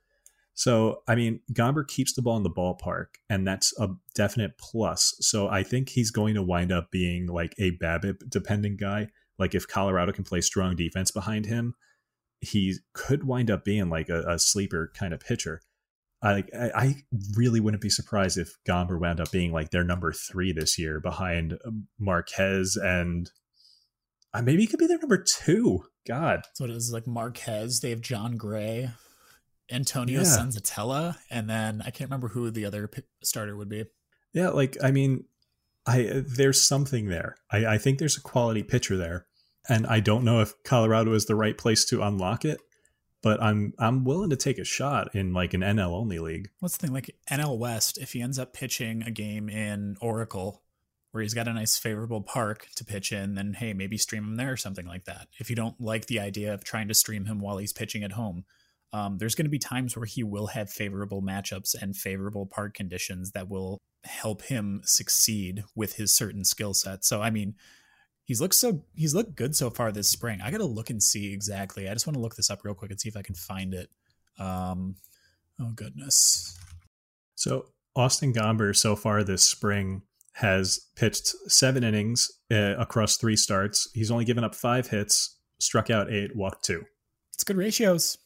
So, I mean, Gomber keeps the ball in the ballpark, and that's a definite plus. So, I think he's going to wind up being like a BABIP dependent guy. Like, if Colorado can play strong defense behind him, he could wind up being like a, a sleeper kind of pitcher. I, I really wouldn't be surprised if Gomber wound up being like their number three this year behind Marquez and uh, maybe he could be their number two. God.
So it is like Marquez. They have Jon Gray, Antonio yeah. Senzatela, and then I can't remember who the other starter would be.
Yeah, like I mean, I there's something there. I, I think there's a quality pitcher there, and I don't know if Colorado is the right place to unlock it. But I'm I'm willing to take a shot in like an NL only league.
What's the thing like NL West? If he ends up pitching a game in Oracle, where he's got a nice favorable park to pitch in, then hey, maybe stream him there or something like that. If you don't like the idea of trying to stream him while he's pitching at home, um, there's going to be times where he will have favorable matchups and favorable park conditions that will help him succeed with his certain skill set. So, I mean, he's looked so he's looked good so far this spring. I got to look and see exactly. I just want to look this up real quick and see if I can find it. Um, oh goodness.
So Austin Gomber so far this spring has pitched seven innings uh, across three starts. He's only given up five hits, struck out eight, walked two.
It's good ratios.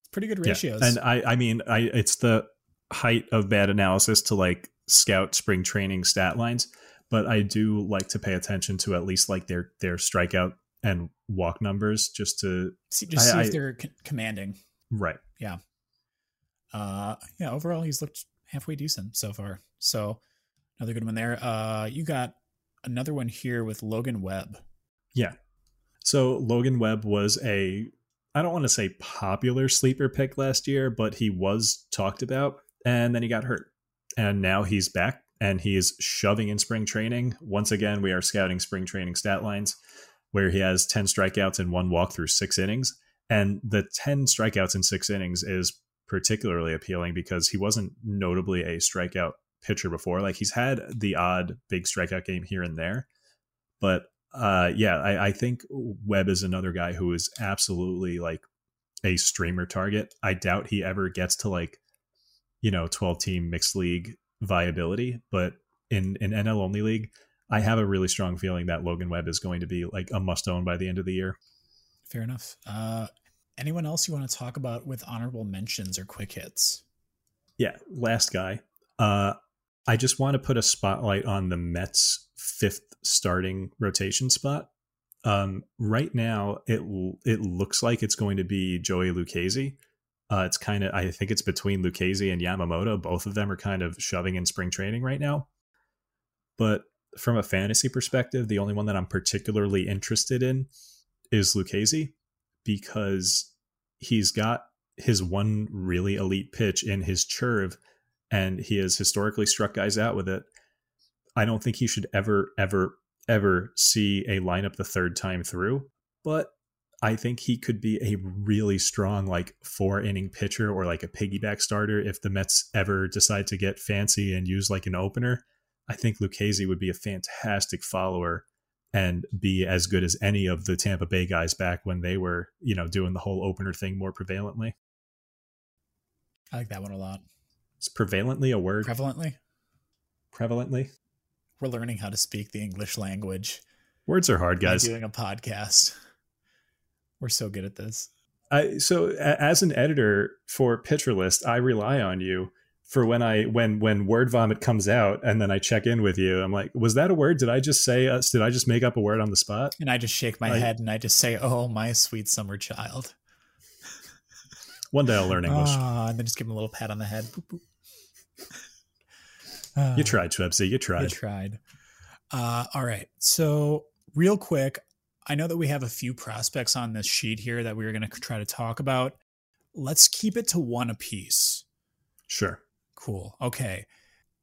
It's pretty good ratios.
Yeah. And I, I mean, I it's the height of bad analysis to like scout spring training stat lines, but I do like to pay attention to at least like their their strikeout and walk numbers just to
see, just I, see if they're c- commanding.
Right.
Yeah. Uh, yeah. Overall, he's looked halfway decent so far. So Another good one there. Uh, you got another one here with Logan Webb.
Yeah. So Logan Webb was a, I don't want to say popular sleeper pick last year, but he was talked about, and then he got hurt, and now he's back and he is shoving in spring training. Once again, we are scouting spring training stat lines where he has 10 strikeouts and one walk through six innings. And the 10 strikeouts in six innings is particularly appealing because he wasn't notably a strikeout pitcher before. Like he's had the odd big strikeout game here and there, but uh, yeah, I, I think Webb is another guy who is absolutely like a streamer target. I doubt he ever gets to like you know 12 team mixed league viability, but in an NL only league, I have a really strong feeling that Logan Webb is going to be like a must own by the end of the year.
Fair enough. Uh, anyone else you want to talk about with honorable mentions or quick hits?
Yeah, last guy. Uh, I just want to put a spotlight on the Mets' fifth starting rotation spot. Um, right now, it it looks like it's going to be Joey Lucchesi. Uh, it's kind of I think it's between Lucchesi and Yamamoto. Both of them are kind of shoving in spring training right now. But from a fantasy perspective, the only one that I'm particularly interested in is Lucchesi because he's got his one really elite pitch in his churve and he has historically struck guys out with it. I don't think he should ever, ever, ever see a lineup the third time through, but I think he could be a really strong, like four inning pitcher or like a piggyback starter if the Mets ever decide to get fancy and use like an opener. I think Lucchesi would be a fantastic follower and be as good as any of the Tampa Bay guys back when they were, you know, doing the whole opener thing more prevalently.
I like that one a lot.
It's prevalently a word?
Prevalently?
Prevalently?
We're learning how to speak the English language.
Words are hard, guys.
Doing a podcast. We're so good at this.
I so as an editor for Pitcher List, I rely on you for when I when when word vomit comes out and then I check in with you. I'm like, was that a word? Did I just say? Uh, did I just make up a word on the spot?
And I just shake my head and I just say, "Oh, my sweet summer child."
One day I'll learn English.
Uh, and then just give him a little pat on the head. Boop, boop.
Uh, you tried, Schwebsy. You tried.
You tried. Uh, all right. So, real quick, I know that we have a few prospects on this sheet here that we are going to try to talk about. Let's keep it to one apiece.
Sure.
Cool. Okay.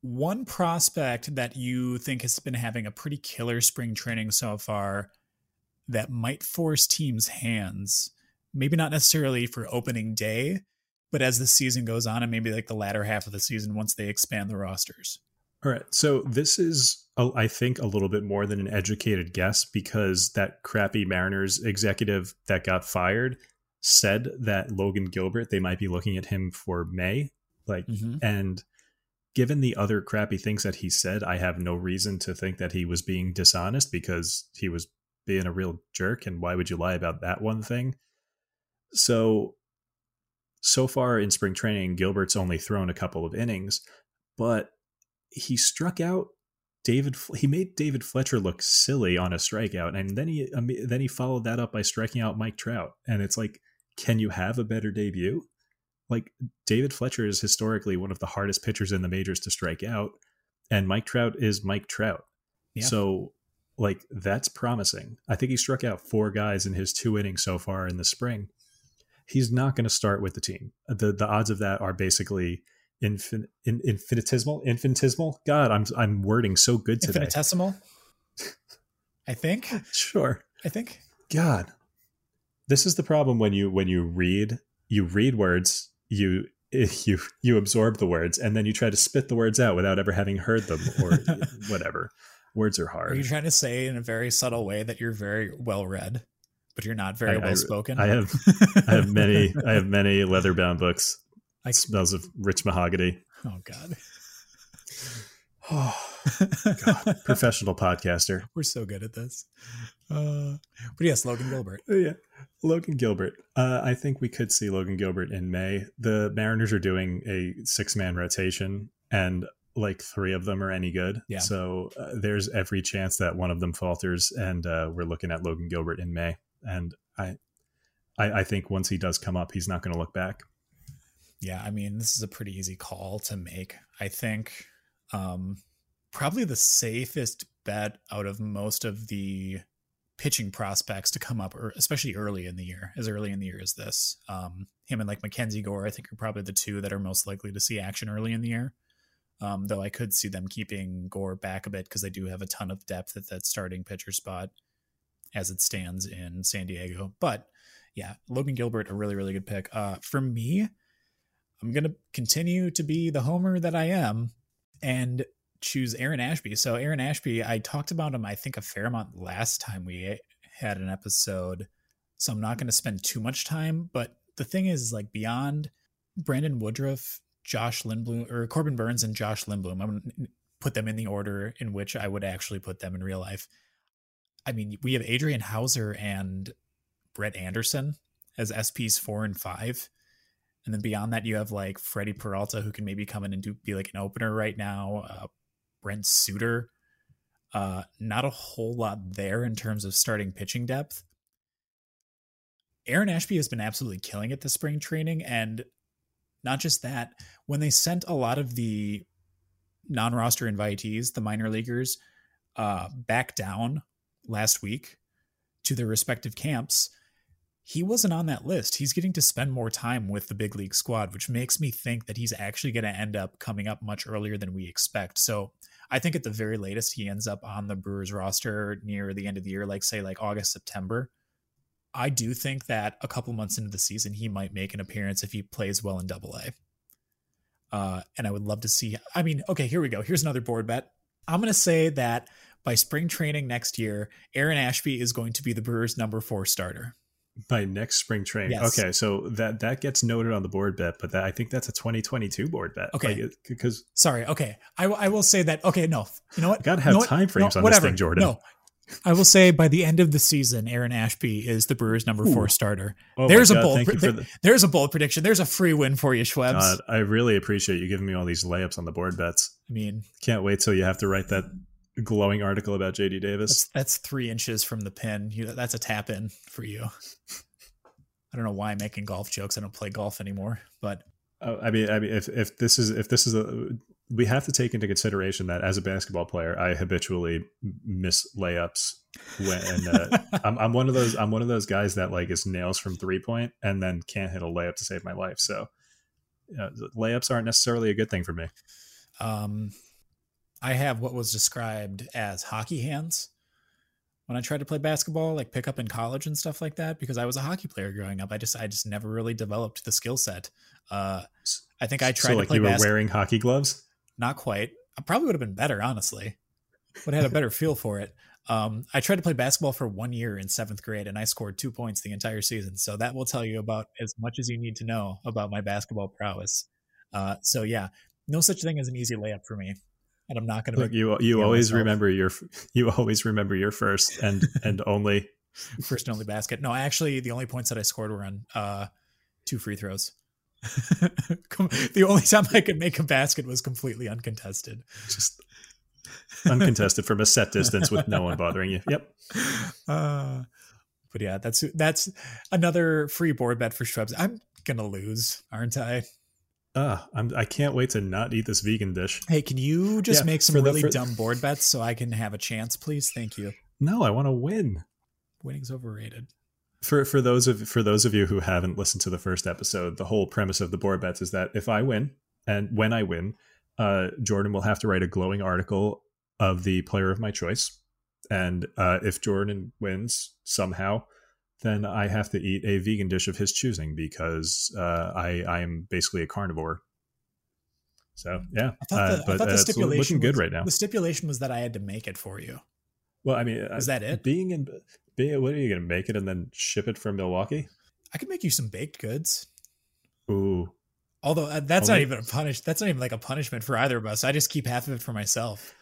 One prospect that you think has been having a pretty killer spring training so far that might force teams' hands, maybe not necessarily for opening day, but as the season goes on and maybe like the latter half of the season once they expand the rosters.
All right. So this is, I think, a little bit more than an educated guess because that crappy Mariners executive that got fired said that Logan Gilbert, they might be looking at him for May. Like, mm-hmm. and given the other crappy things that he said, I have no reason to think that he was being dishonest because he was being a real jerk. And why would you lie about that one thing? So, so far in spring training, Gilbert's only thrown a couple of innings, but he struck out David. He made David Fletcher look silly on a strikeout, and then he um, then he followed that up by striking out Mike Trout. And it's like, can you have a better debut? Like David Fletcher is historically one of the hardest pitchers in the majors to strike out, and Mike Trout is Mike Trout. Yeah. So, like that's promising. I think he struck out four guys in his two innings so far in the spring. He's not going to start with the team. the The odds of that are basically infin, in, infinitesimal? Infinitesimal? God i'm i'm wording so good today.
Infinitesimal? I think?
Sure.
I think?
God. This is the problem when you when you read you read words you you you absorb the words and then you try to spit the words out without ever having heard them or whatever. Words are hard.
Are you trying to say in a very subtle way that you're very well read but you're not very
I,
well spoken?
I, I have i have many i have many leather bound books I, smells of rich mahogany.
Oh God.
oh God. Professional podcaster.
We're so good at this. Uh, but yes, Logan Gilbert.
Oh, yeah. Logan Gilbert. Uh, I think we could see Logan Gilbert in May. The Mariners are doing a six man rotation, and like three of them are any good.
Yeah.
So uh, there's every chance that one of them falters, and uh, we're looking at Logan Gilbert in May. And I, I, I think once he does come up, he's not going to look back.
Yeah, I mean, this is a pretty easy call to make. I think um, probably the safest bet out of most of the pitching prospects to come up, or especially early in the year, as early in the year as this. Um, him and like Mackenzie Gore, I think are probably the two that are most likely to see action early in the year. Um, though I could see them keeping Gore back a bit because they do have a ton of depth at that starting pitcher spot as it stands in San Diego. But yeah, Logan Gilbert, a really, really good pick. Uh, for me, I'm going to continue to be the homer that I am and choose Aaron Ashby. So, Aaron Ashby, I talked about him, I think, a fair amount last time we had an episode. So, I'm not going to spend too much time. But the thing is, like, beyond Brandon Woodruff, Josh Lindblom, or Corbin Burnes and Josh Lindblom, I'm going to put them in the order in which I would actually put them in real life. I mean, we have Adrian Houser and Brett Anderson as SPs four and five. And then beyond that, you have like Freddie Peralta, who can maybe come in and do be like an opener right now. Uh, Brent Suter. Uh, not a whole lot there in terms of starting pitching depth. Aaron Ashby has been absolutely killing it this spring training. And not just that, when they sent a lot of the non roster invitees, the minor leaguers, uh, back down last week to their respective camps, he wasn't on that list. He's getting to spend more time with the big league squad, which makes me think that he's actually going to end up coming up much earlier than we expect. So I think at the very latest, he ends up on the Brewers roster near the end of the year, like say like August, September. I do think that a couple months into the season, he might make an appearance if he plays well in double A. Uh, and I would love to see. I mean, okay, here we go. Here's another board bet. I'm going to say that by spring training next year, Aaron Ashby is going to be the Brewers' number four starter.
By next spring training.
Yes.
Okay, so that that gets noted on the board bet, but that, I think that's a 2022 board bet.
Okay.
because
Sorry. Okay. I, will- I will say that. Okay. No. You know what?
Gotta have
You know what?
time frames
No,
on this thing, Jordan.
No. I will say by the end of the season, Aaron Ashby is the Brewers' number four starter.
oh
There's a bold. Pre-
the,
there's a bold prediction. There's a free win for you, Schwebs.
God, I really appreciate you giving me all these layups on the board bets.
I mean,
Can't wait till you have to write that glowing article about JD Davis.
that's that's three inches from the pin. You, that's a tap in for you. I don't know why I'm making golf jokes. I don't play golf anymore, but
Oh, I mean, I mean, if if this is if this is a, we have to take into consideration that as a basketball player, I habitually miss layups. When uh, I'm, I'm one of those, I'm one of those guys that like is nails from three point and then can't hit a layup to save my life. So, uh, layups aren't necessarily a good thing for me.
um, I have what was described as hockey hands when I tried to play basketball, like pick up in college and stuff like that. Because I was a hockey player growing up, I just I just never really developed the skill set. Uh, I think I tried
so,
to
like
play
you were
basketball.
wearing hockey gloves.
not quite. I probably would have been better, honestly. Would have had a better feel for it. Um, I tried to play basketball for one year in seventh grade, and I scored two points the entire season. So that will tell you about as much as you need to know about my basketball prowess. Uh, so yeah, no such thing as an easy layup for me, and I'm not going to.
Look, you you always
myself.
remember your you always remember your first and and only.
first and only basket. No, actually, the only points that I scored were on uh, two free throws. The only time I could make a basket was completely uncontested.
Just uncontested from a set distance with no one bothering you. Yep.
Uh, but yeah, that's that's another free board bet for Schwebs. I'm gonna lose, aren't I?
Ah, I'm, I can't wait to not eat this vegan dish.
Hey, can you just
Yeah,
make some
for the-
really
for-
dumb board bets so I can have a chance, please? Thank you.
No, I want to win.
Winning's overrated.
For for those of for those of you who haven't listened to the first episode, the whole premise of the board bets is that if I win and when I win, uh, Jordan will have to write a glowing article of the player of my choice, and uh, if Jordan wins somehow, then I have to eat a vegan dish of his choosing because uh, I I am basically a carnivore. So yeah,
I thought
uh,
the, I
but
thought
uh,
the
it's
stipulation
looking good
was-
right now.
The stipulation was that I had to make it for you.
Well, I mean,
Is
uh,
that it?
being in being what are you going to make it and then ship it from Milwaukee?
I could make you some baked goods.
Ooh,
Although uh, that's not even a punish. That's not even like a punishment for either of us. I just keep half of it for myself.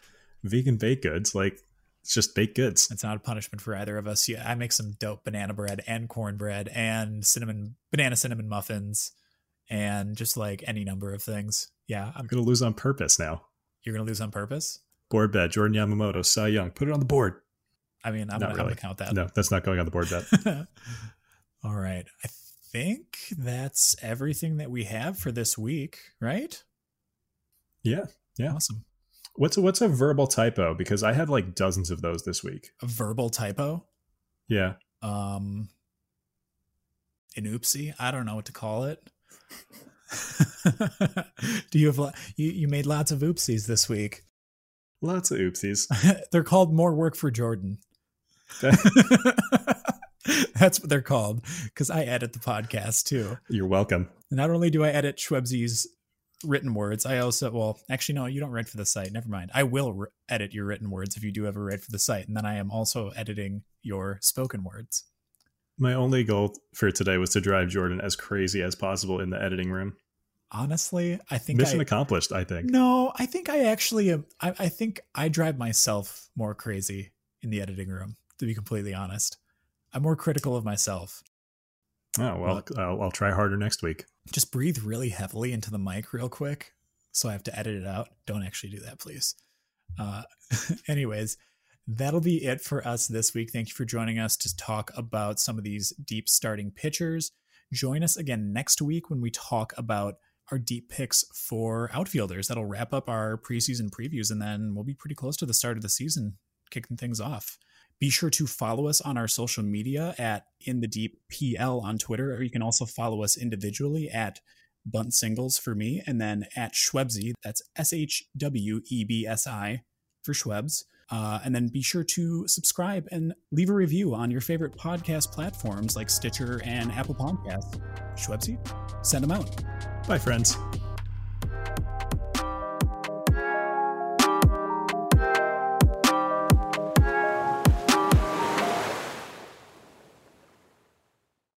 vegan baked goods like it's just baked goods
It's not a punishment for either of us. Yeah, I make some dope banana bread and cornbread and cinnamon banana cinnamon muffins and just like any number of things. Yeah, I'm,
i'm gonna lose on purpose now
you're gonna lose on purpose.
board bet jordan yamamoto cy young put it on the board
I mean, I'm,
Not
gonna, I'm
really.
gonna count that.
no that's not going on the board bet
All right, I think that's everything that we have for this week, right?
yeah Yeah.
Awesome.
What's a, what's a verbal typo? Because i had like dozens of those this week.
A verbal typo.
yeah.
Um an oopsie? I don't know what to call it. Do you have you, you made lots of oopsies this week.
Lots of oopsies.
They're called more work for jordan. That's what they're called because i edit the podcast too.
You're welcome.
Not only do i edit schwebsy's written words. I also well actually no you don't write for the site. Never mind. I will re- edit your written words if you do ever write for the site. And then i am also editing your spoken words.
My only goal for today was to drive jordan as crazy as possible in the editing room.
Honestly i think
mission
I,
accomplished i think.
No, I think I actually am. I, I think I drive myself more crazy in the editing room, to be completely honest. I'm more critical of myself.
oh well I'll, I'll try harder next week
Just breathe really heavily into the mic real quick. So I have to edit it out. Don't actually do that, please. Uh, anyways, that'll be it for us this week. Thank you for joining us to talk about some of these deep starting pitchers. Join us again next week when we talk about our deep picks for outfielders. That'll wrap up our preseason previews, and then we'll be pretty close to the start of the season, kicking things off. Be sure to follow us on our social media at In the Deep PL on Twitter, or you can also follow us individually at Bunt Singles for me, and then at Schwebsy, that's S H W E B S I for Schwebs. Uh, and then be sure to subscribe and leave a review on your favorite podcast platforms like Stitcher and Apple Podcasts. Schwebsy, send them out.
bye friends